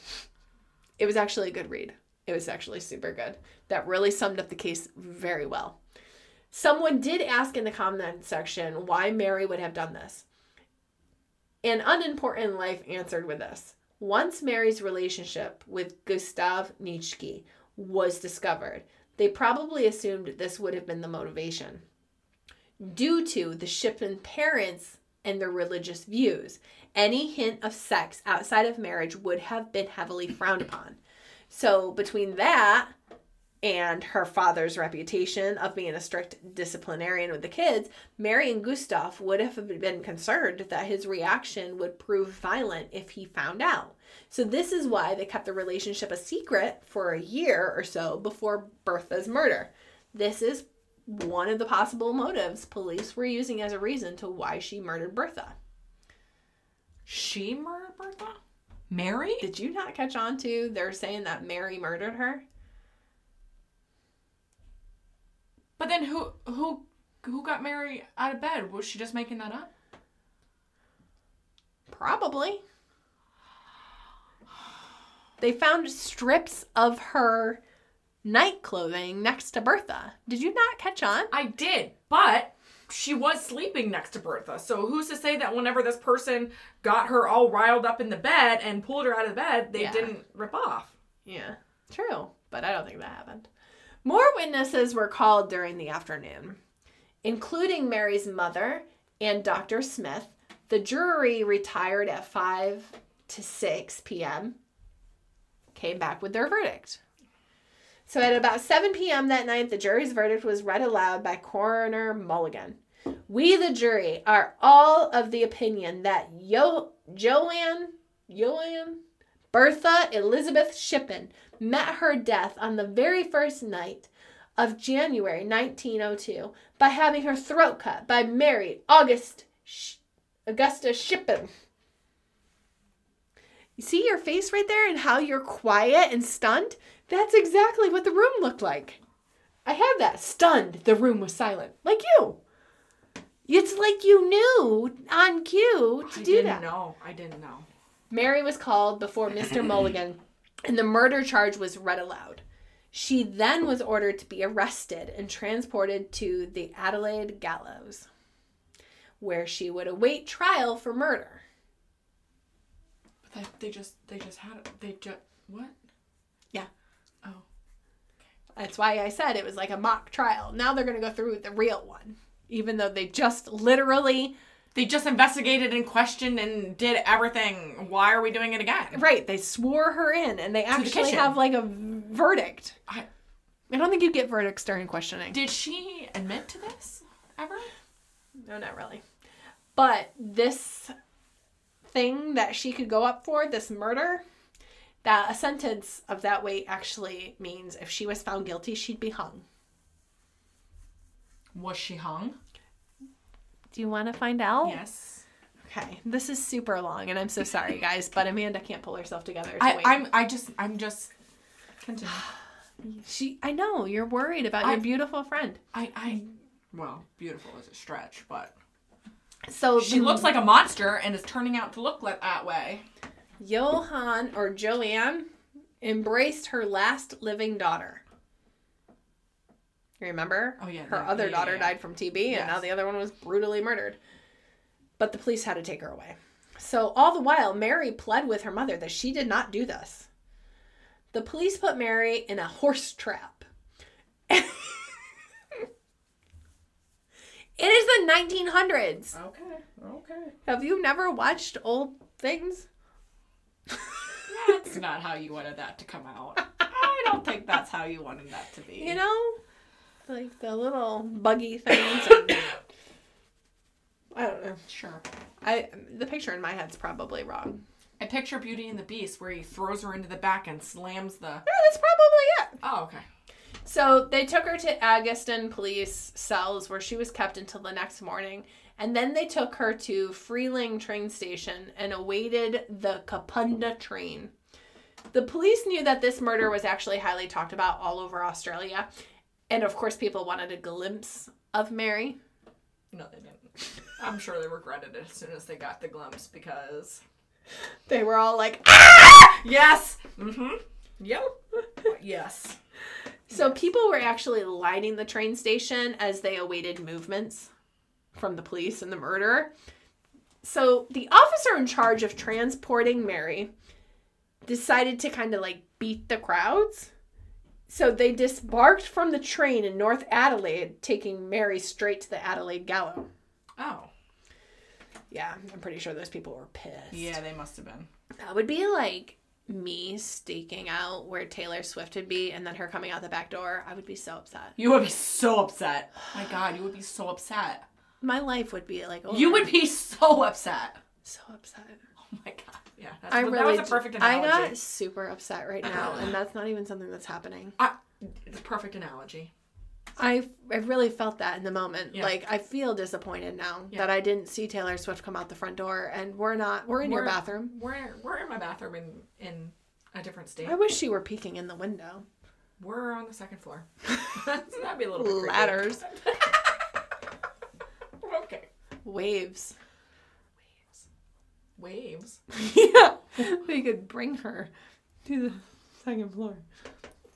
It was actually a good read. It was actually super good. That really summed up the case very well. Someone did ask in the comment section why Mary would have done this. An unimportant life answered with this. Once Mary's relationship with Gustav Nitschke was discovered, they probably assumed this would have been the motivation. Due to the Schippan parents and their religious views, any hint of sex outside of marriage would have been heavily frowned upon. So, between that and her father's reputation of being a strict disciplinarian with the kids, Mary and Gustav would have been concerned that his reaction would prove violent if he found out. So, this is why they kept the relationship a secret for a year or so before Bertha's murder. This is one of the possible motives police were using as a reason to why she murdered Bertha. She murdered Bertha? Mary? Did you not catch on to they're saying that Mary murdered her? But then who who who got Mary out of bed? Was she just making that up? Probably. They found strips of her night clothing next to Bertha. Did you not catch on? I did, but she was sleeping next to Bertha. So who's to say that whenever this person got her all riled up in the bed and pulled her out of bed, they Yeah. didn't rip off? Yeah, true, but I don't think that happened. More witnesses were called during the afternoon, including Mary's mother and Dr. Smith. The jury retired at 5 to 6 p.m., came back with their verdict. So at about 7 p.m. that night, the jury's verdict was read aloud by Coroner Mulligan. We, the jury, are all of the opinion that Joanne, Joanne, Bertha Elizabeth Schippan met her death on the very first night of January 1902 by having her throat cut by Mary August Sh- Augusta Schippan. You see your face right there and how you're quiet and stunned? That's exactly what the room looked like. I have that. Stunned. The room was silent. Like you. It's like you knew on cue to do that. I do didn't that. know. I didn't know. Mary was called before Mr. <clears throat> Mulligan, and the murder charge was read aloud. She then was ordered to be arrested and transported to the Adelaide Gallows, where she would await trial for murder. But they, they just they just had it. They just what? Yeah. Oh. That's why I said it was like a mock trial. Now they're going to go through with the real one, even though they just literally, They just investigated and questioned and did everything. Why are we doing it again? right, they swore her in and they actually kitchen. have like a verdict. I, I don't think you get verdicts during questioning. did she admit to this ever? No, not really. But this thing that she could go up for, this murder, that a sentence of that weight actually means if she was found guilty, she'd be hung. Was she hung? Do you want to find out? Yes. Okay. This is super long, and I'm so sorry, <laughs> guys, but Amanda can't pull herself together. To I. I'm I just I'm just continue. <sighs> She. I know you're worried about I- your beautiful friend. I I well, beautiful is a stretch, but So she the- looks like a monster and is turning out to look like that way. Johann or Joanne embraced her last living daughter. You remember? Oh, yeah, Her yeah, other yeah, daughter yeah. died from TB, and now the other one was brutally murdered. But the police had to take her away. So all the while, Mary pled with her mother that she did not do this. The police put Mary in a horse trap. <laughs> it is the 1900s. Okay. Okay. Have you never watched old things? That's not how you wanted that to come out. I don't think that's how you wanted that to be. <laughs> You know, like the little buggy <coughs> things. and- I don't know. Sure. I the picture in my head's probably wrong. I picture Beauty and the Beast where he throws her into the back and slams the. Yeah, that's probably it. Oh, okay. So they took her to Angaston police cells where she was kept until the next morning. And then they took her to Freeling train station and awaited the Kapunda train. The police knew that this murder was actually highly talked about all over Australia. And of course, people wanted a glimpse of Mary. No, they didn't. I'm sure they regretted it as soon as they got the glimpse because. They were all like, ah! Yes! Mm hmm. Yep. <laughs> yes. So people were actually lining the train station as they awaited movements from the police and the murderer. So the officer in charge of transporting Mary decided to kind of like beat the crowds. So they disembarked from the train in North Adelaide, taking Mary straight to the Adelaide Gallows. Oh. Yeah, I'm pretty sure those people were pissed. Yeah, they must have been. That would be like me staking out where Taylor Swift would be and then her coming out the back door. I would be so upset. You would be so upset. My God, you would be so upset. My life would be like over. You would be so upset. so upset. Oh my God. Yeah, that's, I that really was a perfect analogy. I got super upset right now, and that's not even something that's happening. I, it's a perfect analogy. I I really felt that in the moment. Yeah. Like I feel disappointed now Yeah. that I didn't see Taylor Swift come out the front door, and we're not. We're in your We're- bathroom. We're we're in my bathroom in in a different state. I wish she were peeking in the window. We're on the second floor. <laughs> That'd be a little bit. Ladders, <laughs> okay. waves. Waves. <laughs> yeah, we could bring her to the second floor.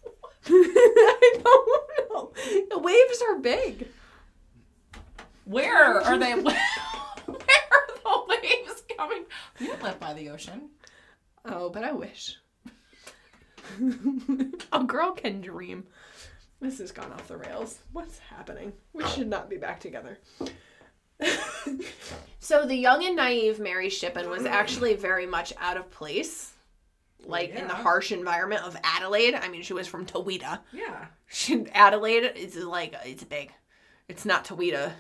<laughs> I don't know. The waves are big. Where are they? <laughs> Where are the waves coming? You don't live by the ocean. Oh, but I wish. A girl can dream. This has gone off the rails. What's happening? We should not be back together. <laughs> so the young and naive Mary Schippan was actually very much out of place. Like in the harsh environment of Adelaide. I mean, she was from Towitta. Yeah. She, Adelaide is like it's big. It's not Towitta.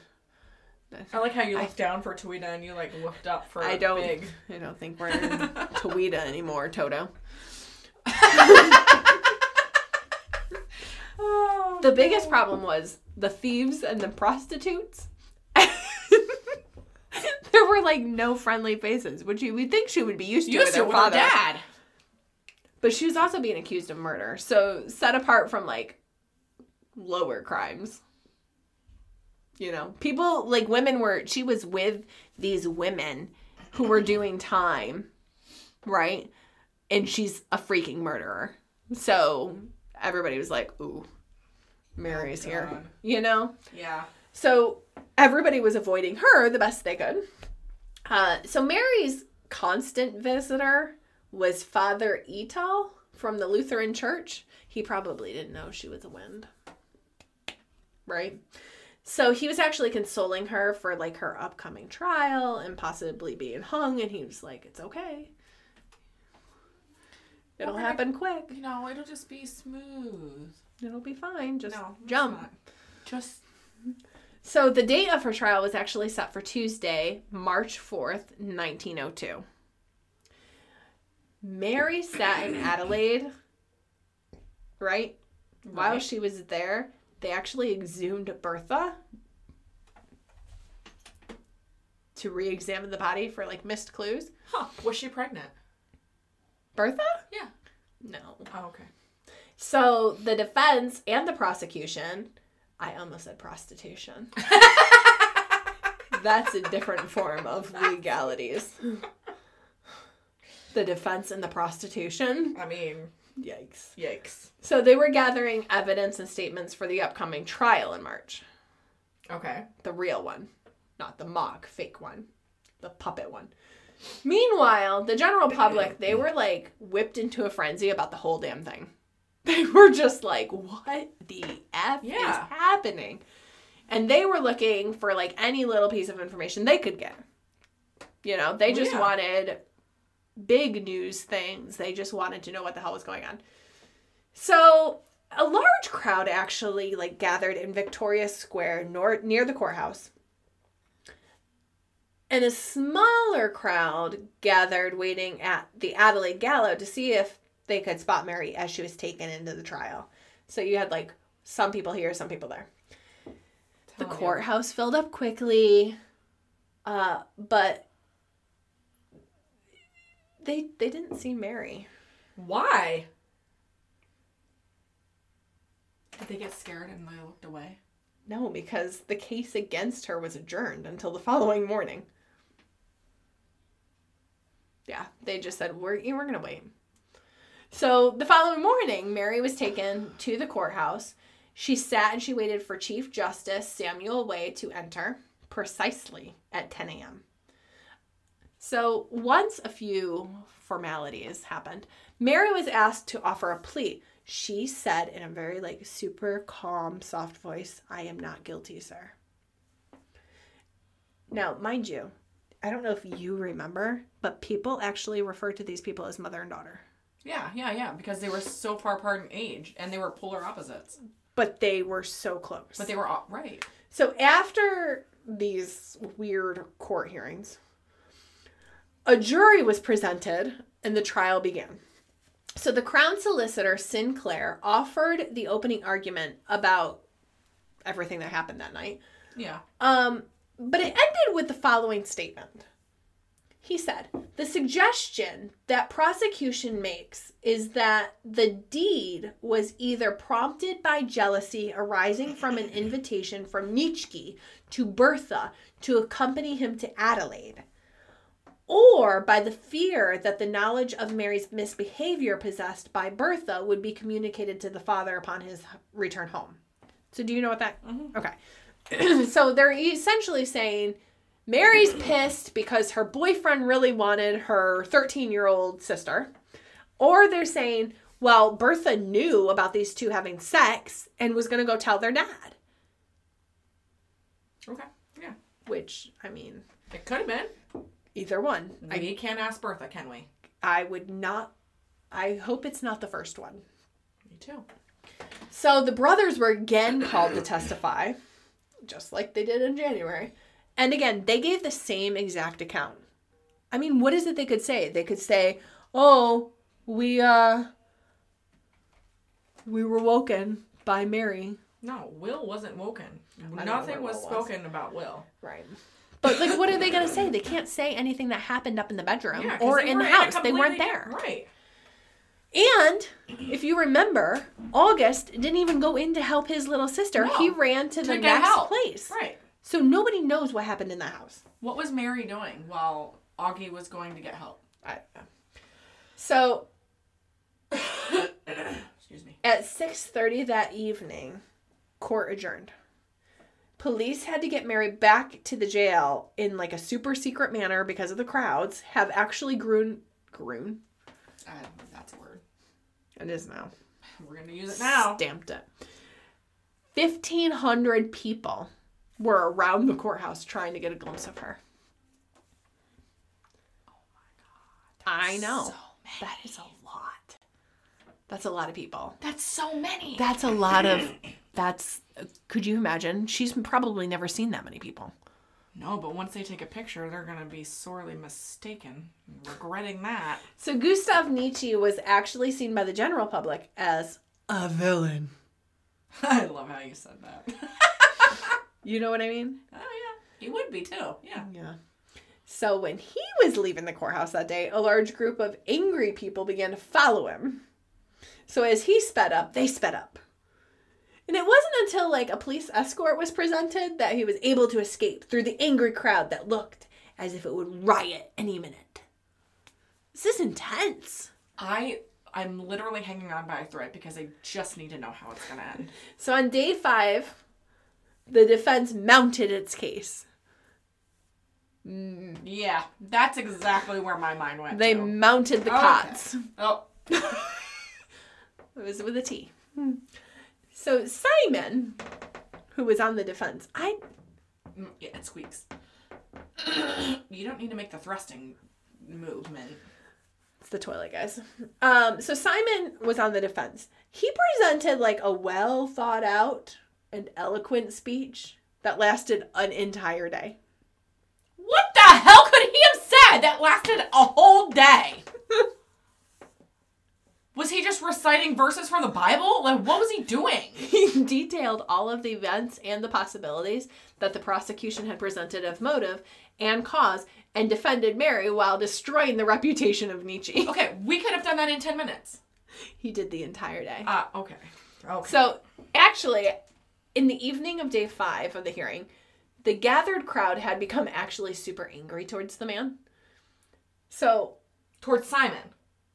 I like how you looked down for Tweeta and you like looked up for I don't. big. I don't think we're in <laughs> Towitta anymore, Toto. <laughs> Oh, The biggest problem was the thieves and the prostitutes. There were like no friendly faces, which you would think she would be used to used with to her with her father. dad. But she was also being accused of murder, so set apart from like lower crimes. You know, people like women were. She was with these women who were doing time, right? And she's a freaking murderer. So everybody was like, "Ooh, Mary's oh, here," you know. Yeah. So everybody was avoiding her the best they could. Uh, so Mary's constant visitor was Father Etal from the Lutheran Church. He probably didn't know she was a Wend. Right? So he was actually consoling her for like her upcoming trial and possibly being hung, and he was like, It's okay. It'll Well, happen quick. You know, it'll just be smooth. It'll be fine. Just No, jump. Just So the date of her trial was actually set for Tuesday, March 4th, 1902. Mary sat in Adelaide, right? While Right. she was there, they actually exhumed Bertha to re examine the body for like missed clues. huh? Was she pregnant? Bertha? Yeah. No. Oh, okay. So the defense and the prosecution, I almost said prostitution. <laughs> That's a different form of legalities. The defense and the prostitution. I mean, Yikes. yikes. So they were gathering evidence and statements for the upcoming trial in March. Okay. The real one, not the mock, fake one, the puppet one. Meanwhile, the general public, they were like whipped into a frenzy about the whole damn thing. <laughs> They were just like, what the F is happening? And they were looking for like any little piece of information they could get. You know, they oh, just Yeah. wanted big news things. They just wanted to know what the hell was going on. So a large crowd actually like gathered in Victoria Square nor- near the courthouse. And a smaller crowd gathered waiting at the Adelaide Gallows to see if they could spot Mary as she was taken into the trial. So you had like Some people here, some people there. The Telling you. courthouse filled up quickly, uh, but they they didn't see Mary. Why? Did they get scared and they looked away? No, because the case against her was adjourned until the following morning. Yeah, they just said we're we're gonna wait. So the following morning, Mary was taken to the courthouse. She sat and she waited for Chief Justice Samuel Way to enter precisely at 10 a.m. So once a few formalities happened, Mary was asked to offer a plea. She said in a very like super calm, soft voice, "I am not guilty, sir." Now, mind you, I don't know if you remember, but people actually refer to these people as mother and daughter. Yeah, yeah, yeah. Because they were so far apart in age and they were polar opposites. But they were so close. But they were all right. So after these weird court hearings, a jury was presented and the trial began. So the Crown Solicitor Sinclair offered the opening argument about everything that happened that night. Yeah. Um, but it ended with the following statement. He said, The suggestion that prosecution makes is that the deed was either prompted by jealousy arising from an invitation from Nitschke to Bertha to accompany him to Adelaide, or by the fear that the knowledge of Mary's misbehavior possessed by Bertha would be communicated to the father upon his return home. So, do you know what that? Mm-hmm. Okay. <clears throat> so, they're essentially saying Mary's pissed because her boyfriend really wanted her 13 year old sister, or they're saying, well, Bertha knew about these two having sex and was going to go tell their dad. Okay. Yeah. Which, I mean, It could have been. either one. I, We can't ask Bertha, can we? I would not, I hope it's not the first one. Me too. So the brothers were again called to testify, just like they did in January. And again, they gave the same exact account. I mean, what is it they could say? They could say, "Oh, we uh we were woken by Mary." No, Will wasn't woken. Nothing was Will was. spoken about Will. Right. But like what are they going to say? They can't say anything that happened up in the bedroom Yeah, or in the house. They weren't there. Right. And if you remember, August didn't even go in to help his little sister. No, he ran to, the next help. place. Right. So nobody knows what happened in the house. What was Mary doing while Augie was going to get help? I don't know. So <coughs> Excuse me. at 6:30 that evening, court adjourned. Police had to get Mary back to the jail in like a super secret manner because of the crowds. Have actually grown grown. Uh, that's a word. It is now. We're gonna use it now. Stamped it. 1500 people were around the courthouse trying to get a glimpse of her. Oh my god. I know. that is a lot. That's a lot of people. That's so many. That's a lot of. That's. Could you imagine? She's probably never seen that many people. No, but once they take a picture, they're gonna be sorely mistaken, regretting that. So Gustav Nitschke was actually seen by the general public as a villain. <laughs> I love how you said that. <laughs> You know what I mean? oh yeah, he would be too. Yeah. Yeah. So when he was leaving the courthouse that day, a large group of angry people began to follow him. So as he sped up, they sped up. And it wasn't until like a police escort was presented that he was able to escape through the angry crowd that looked as if it would riot any minute. This is intense. I I'm literally hanging on by a thread because I just need to know how it's gonna end. So on day five, the defense mounted its case. Yeah, that's exactly where my mind went. They to. mounted the Okay. cots. Oh, <laughs> It was with a T. So Simon, who was on the defense, I mm, yeah, it squeaks. <clears throat> you don't need to make the thrusting movement. it's the toilet guys. Um, so Simon was on the defense. He presented like a well thought out and eloquent speech that lasted an entire day. What the hell could he have said that lasted a whole day? <laughs> Was he just reciting verses from the Bible? Like, what was he doing? <laughs> He detailed all of the events and the possibilities that the prosecution had presented of motive and cause and defended Mary while destroying the reputation of Nitschke. <laughs> Okay, we could have done that in 10 minutes. He did the entire day. Uh, okay. Okay. So, actually, in the evening of day five of the hearing, the gathered crowd had become actually super angry towards the man. So, Towards Simon.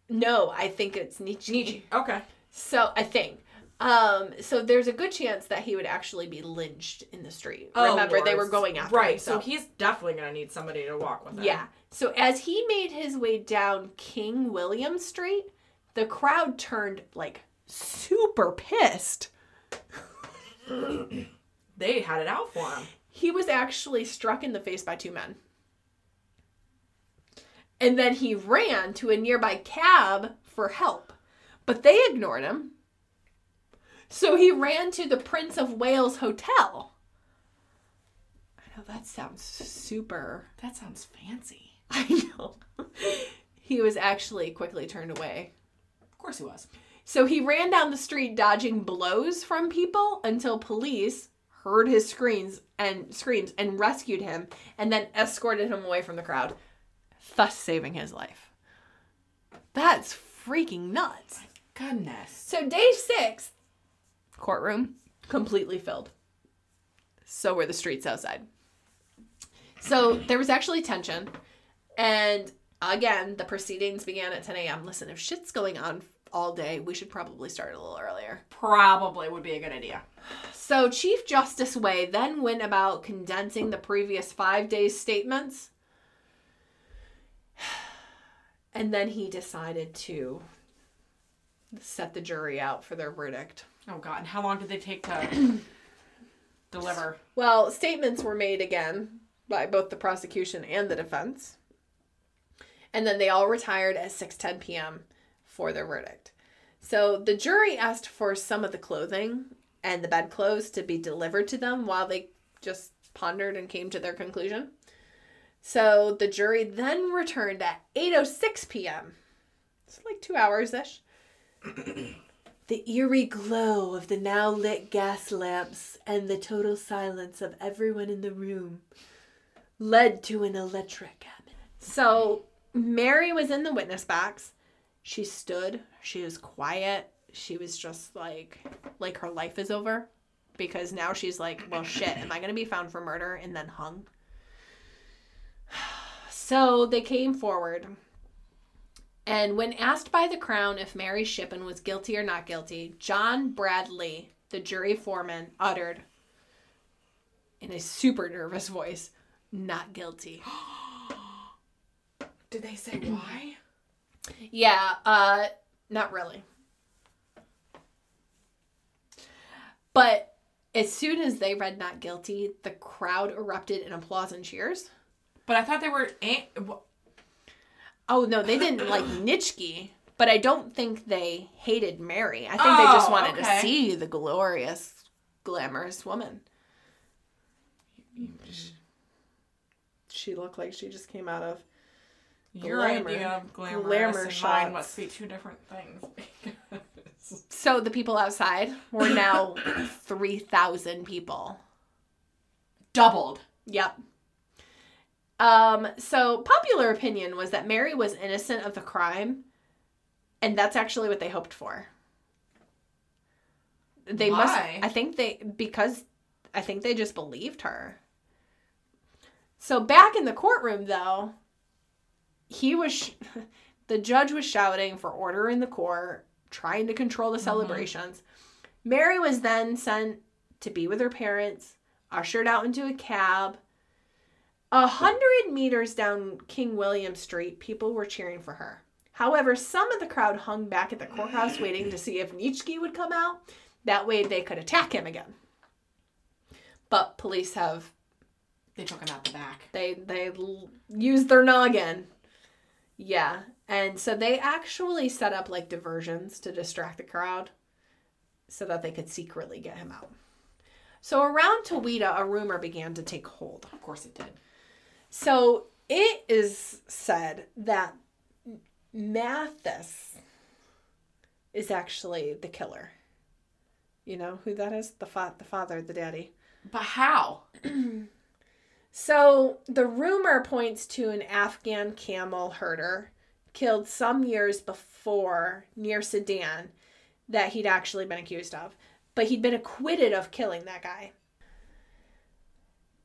no, I think it's Nitschke. Nitschke. Okay. So, I think. Um, so there's a good chance that he would actually be lynched in the street. Oh, Remember, they were going after Right, him. so he's definitely going to need somebody to walk with him. Yeah. So as he made his way down King William Street, the crowd turned like super pissed. <coughs> They had it out for him. He was actually struck in the face by two men. And then he ran to a nearby cab for help, but they ignored him. So he ran to the Prince of Wales Hotel. I know that sounds super. That sounds fancy. <laughs> I know. He was actually quickly turned away. Of course he was. So he ran down the street dodging blows from people until police heard his screams and screams and rescued him and then escorted him away from the crowd, thus saving his life. That's freaking nuts. My Goodness. So day 6 courtroom completely filled. So were the streets outside. So there was actually tension and again, the proceedings began at 10 a.m. Listen, if shit's going on all day, we should probably start a little earlier. Probably would be a good idea. So Chief Justice Way then went about condensing the previous five days' statements. <sighs> And then he decided to set the jury out for their verdict. Oh, God. And how long did they take to <clears throat> deliver? Well, statements were made again by both the prosecution and the defense. And then they all retired at 6:10 p.m. for their verdict. So the jury asked for some of the clothing and the bedclothes to be delivered to them while they just pondered and came to their conclusion. So the jury then returned at 8:06 p.m. It's like 2 hours ish. <clears throat> The eerie glow of the now lit gas lamps and the total silence of everyone in the room led to an electric cabin. So Mary was in the witness box. She stood, she was quiet. She was just like like her life is over because now she's like, well shit, am I going to be found for murder and then hung? <sighs> So they came forward. And when asked by the Crown if Mary Schippan was guilty or not guilty, John Bradley, the jury foreman, uttered in a super nervous voice, not guilty. <gasps> Did they say why? Yeah, uh, not really. But as soon as they read not guilty, the crowd erupted in applause and cheers. But I thought they were. Oh no, they didn't like <clears throat> Nitschke, but I don't think they hated Mary. I think they just Oh, wanted to see the glorious, glamorous woman. She looked like she just came out of. Your Glamour. idea of glamorous Glamour and shots. mine must be two different things. because- <laughs> So the people outside were now <coughs> three thousand people. Doubled. Yep. Um, so popular opinion was that Mary was innocent of the crime, and that's actually what they hoped for. They Why? must I think they because I think they just believed her. So back in the courtroom though, he was sh- <laughs> the judge was shouting for order in the court, trying to control the mm-hmm. celebrations. Mary was then sent to be with her parents, ushered out into a cab. A hundred meters down King William Street, people were cheering for her. However, some of the crowd hung back at the courthouse waiting to see if Nitschke would come out. That way they could attack him again. But police have They took him out the back. they they l- used their noggin. Yeah, and so they actually set up like diversions to distract the crowd, so that they could secretly get him out. So around Towitta, a rumor began to take hold. Of course it did. So it is said that Matthias is actually the killer. You know who that is? The fa- the father, the daddy. But how? <clears throat> So the rumor points to an Afghan camel herder killed some years before near Sudan that he'd actually been accused of, but he'd been acquitted of killing that guy.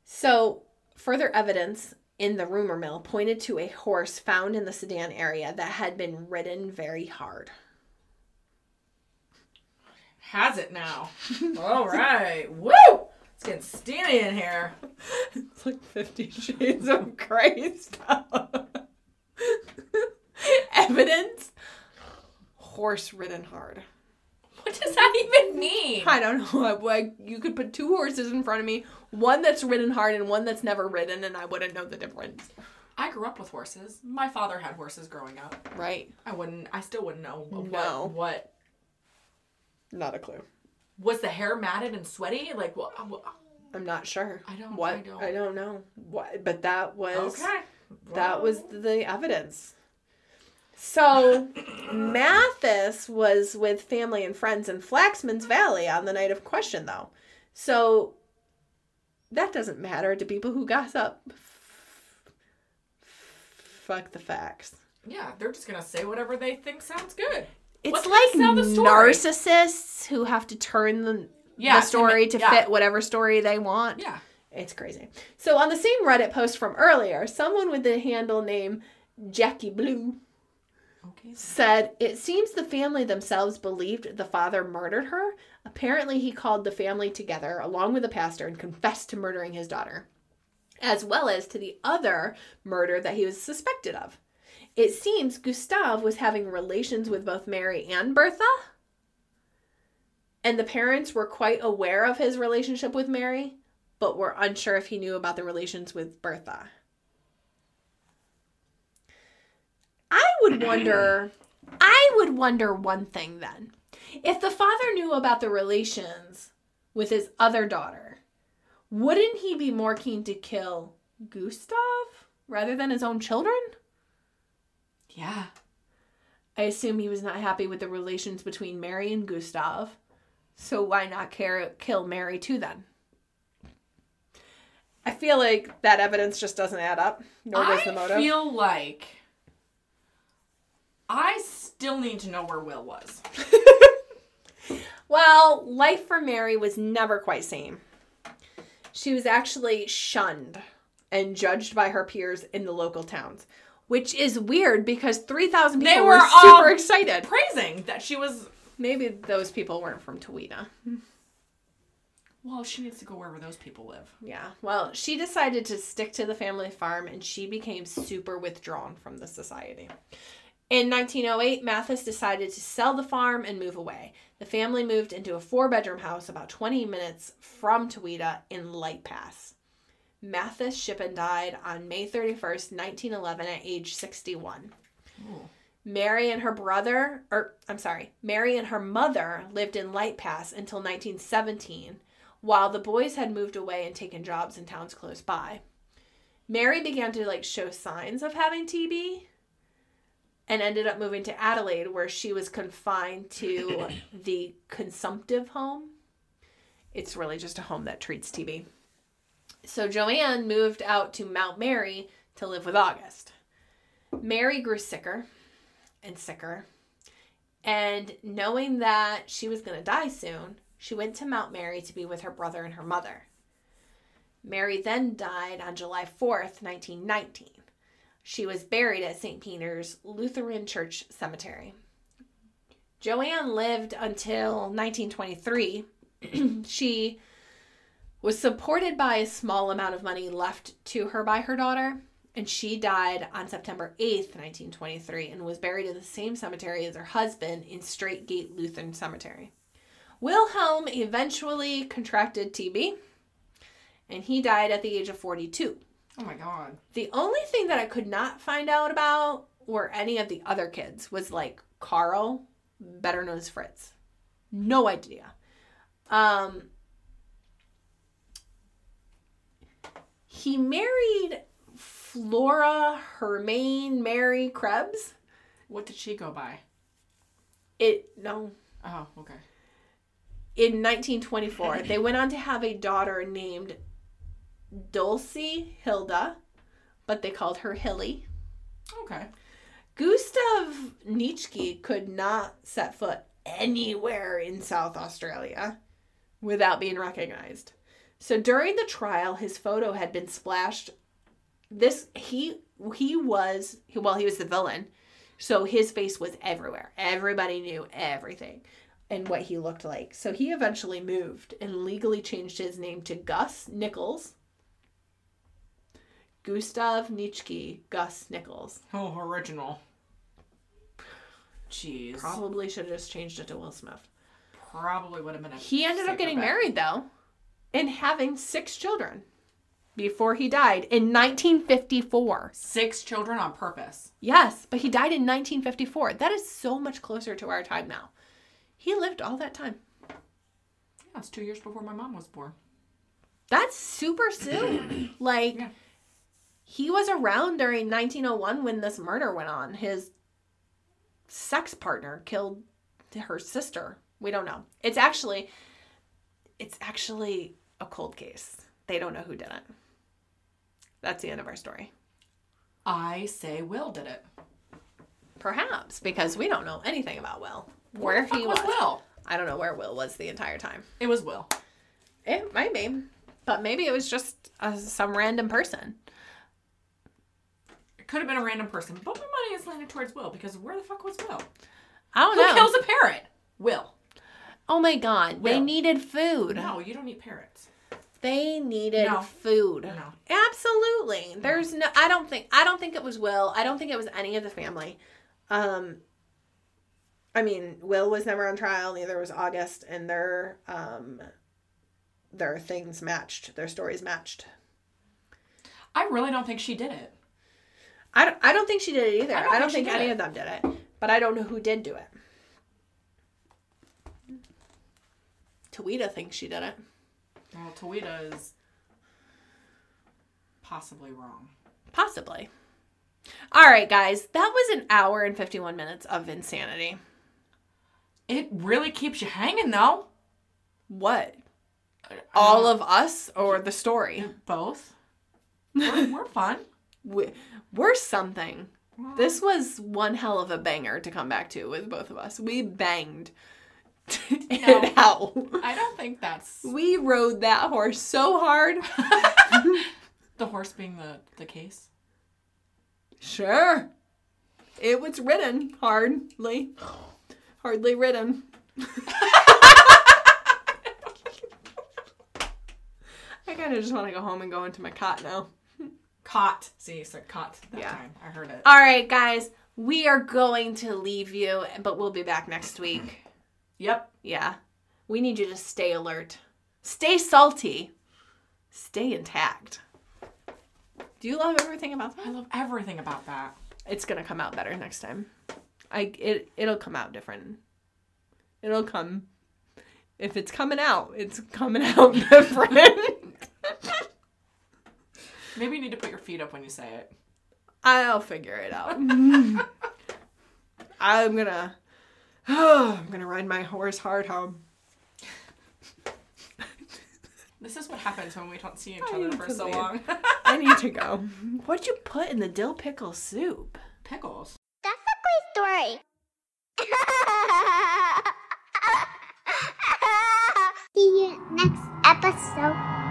So further evidence in the rumor mill pointed to a horse found in the Sudan area that had been ridden very hard. Has it now? <laughs> All right. Woo! It's getting steamy in here. <laughs> It's like Fifty Shades of Grey stuff. <laughs> Evidence. Horse ridden hard. What does that even mean? I don't know. Like you could put two horses in front of me, one that's ridden hard and one that's never ridden, and I wouldn't know the difference. I grew up with horses. My father had horses growing up. Right? I wouldn't. I still wouldn't know what. No. What Not a clue. Was the hair matted and sweaty? Like what I'm not sure. I don't- What? I don't. I don't know. What? But that was okay. that was the evidence. So Matthias was with family and friends in Flaxman's Valley on the night of question, though. So that doesn't matter to people who gossip. Fuck the facts. Yeah, they're just gonna say whatever they think sounds good. It's What's like gonna sell the story? narcissists who have to turn the, Yeah, the to story ma- to yeah. fit whatever story they want. Yeah. It's crazy. So on the same Reddit post from earlier, someone with the handle name Jackie Blue Okay. said it seems the family themselves believed the father murdered her. Apparently, he called the family together along with the pastor and confessed to murdering his daughter, as well as to the other murder that he was suspected of. It seems Gustave was having relations with both Mary and Bertha. And the parents were quite aware of his relationship with Mary, but were unsure if he knew about the relations with Bertha. I would wonder <clears throat> I would wonder one thing then. If the father knew about the relations with his other daughter, wouldn't he be more keen to kill Gustav rather than his own children? Yeah. I assume he was not happy with the relations between Mary and Gustav. So why not care, kill Mary too then? I feel like that evidence just doesn't add up, nor does I the motive. I feel like I still need to know where Will was. <laughs> Well, life for Mary was never quite same. She was actually shunned and judged by her peers in the local towns, which is weird because 3,000 people They were, were super all excited. Praising that she was. Maybe those people weren't from Towitta. Well, she needs to go wherever those people live. Yeah. Well, she decided to stick to the family farm and she became super withdrawn from the society. In 1908, Matthias decided to sell the farm and move away. The family moved into a four bedroom house about 20 minutes from Towitta in Light Pass. Matthias Schippan died on May 31st, 1911, at age 61. Ooh. Mary and her brother, or I'm sorry, Mary and her mother lived in Light Pass until 1917, while the boys had moved away and taken jobs in towns close by. Mary began to like show signs of having TB and ended up moving to Adelaide where she was confined to <coughs> the consumptive home. It's really just a home that treats TB. So Joanne moved out to Mount Mary to live with August. Mary grew sicker and sicker. And knowing that she was going to die soon, she went to Mount Mary to be with her brother and her mother. Mary then died on July 4th, 1919. She was buried at St. Peter's Lutheran Church Cemetery. Joanne lived until 1923. <clears throat> she was supported by a small amount of money left to her by her daughter, and she died on September 8th, 1923, and was buried in the same cemetery as her husband in Strait Gate Lutheran Cemetery. Wilhelm eventually contracted TB, and he died at the age of 42. Oh my god. The only thing that I could not find out about were any of the other kids was like Carl, better known as Fritz. No idea. Um he married Flora Hermaine Mary Krebs. What did she go by? It no. Oh, okay. In 1924, they went on to have a daughter named Dulcie Hilda, but they called her Hilly. Okay. Gustav Nitschke could not set foot anywhere in South Australia without being recognized. So during the trial, his photo had been splashed. This he he was well, he was the villain, so his face was everywhere. Everybody knew everything and what he looked like. So he eventually moved and legally changed his name to Gus Nichols. Gustav Nitschke, Gus Nichols. Oh, original. Jeez. Probably should have just changed it to Will Smith. Probably would have been a. He ended up getting bet. married though and having six children before he died in 1954. Six children on purpose. Yes, but he died in 1954. That is so much closer to our time now. He lived all that time. Yeah, it's two years before my mom was born. That's super soon. <clears throat> like Yeah. he was around during 1901 when this murder went on. His sex partner killed her sister. We don't know. It's actually it's actually a cold case. They don't know who did it. That's the end of our story. I say Will did it. Perhaps because we don't know anything about Will. Where Where he was was. Will? I don't know where Will was the entire time. It was Will. It might be, but maybe it was just uh, some random person. It could have been a random person, but my money is leaning towards Will because where the fuck was Will? I don't Who know. Who kills a parrot? Will. Oh my god, they needed food. No, you don't eat parrots. They needed No. food. No. Absolutely. There's no I don't think I don't think it was Will. I don't think it was any of the family. Um I mean, Will was never on trial, neither was August, and their um their things matched. Their stories matched. I really don't think she did it. I don't, I don't think she did it either. I I don't don't, think think, any it. of them did it. But I don't know who did do it. Towitta thinks she did it. Well, Towitta is possibly wrong. Possibly. All right, guys. That was an hour and 51 minutes of insanity. It really keeps you hanging, though. What? I All of us or the story? both. We're, we're <laughs> fun. We, we're something. This was one hell of a banger to come back to with both of us. We banged <laughs> it out. I don't think that's We rode that horse so hard. <laughs> the horse being the the case. Sure. It was ridden hardly. Hardly ridden. <laughs> I kind of just want to go home and go into my cot now. Cot. See, so cot that Yeah. time. I heard it. All right, guys. We are going to leave you, but we'll be back next week. Yep. Yeah. We need you to stay alert. Stay salty. Stay intact. Do you love everything about that? I love everything about that. It's gonna come out better next time. I it it'll come out different. It'll come. If it's coming out, it's coming <laughs> out different. Maybe you need to put your feet up when you say it. I'll figure it out. <laughs> I'm gonna. <sighs> I'm gonna ride my horse hard home. This is what happens when we don't see each I other for so leave. long. I need to <laughs> go. What'd you put in the dill pickle soup? Pickles. That's a great story. <laughs> See you next episode.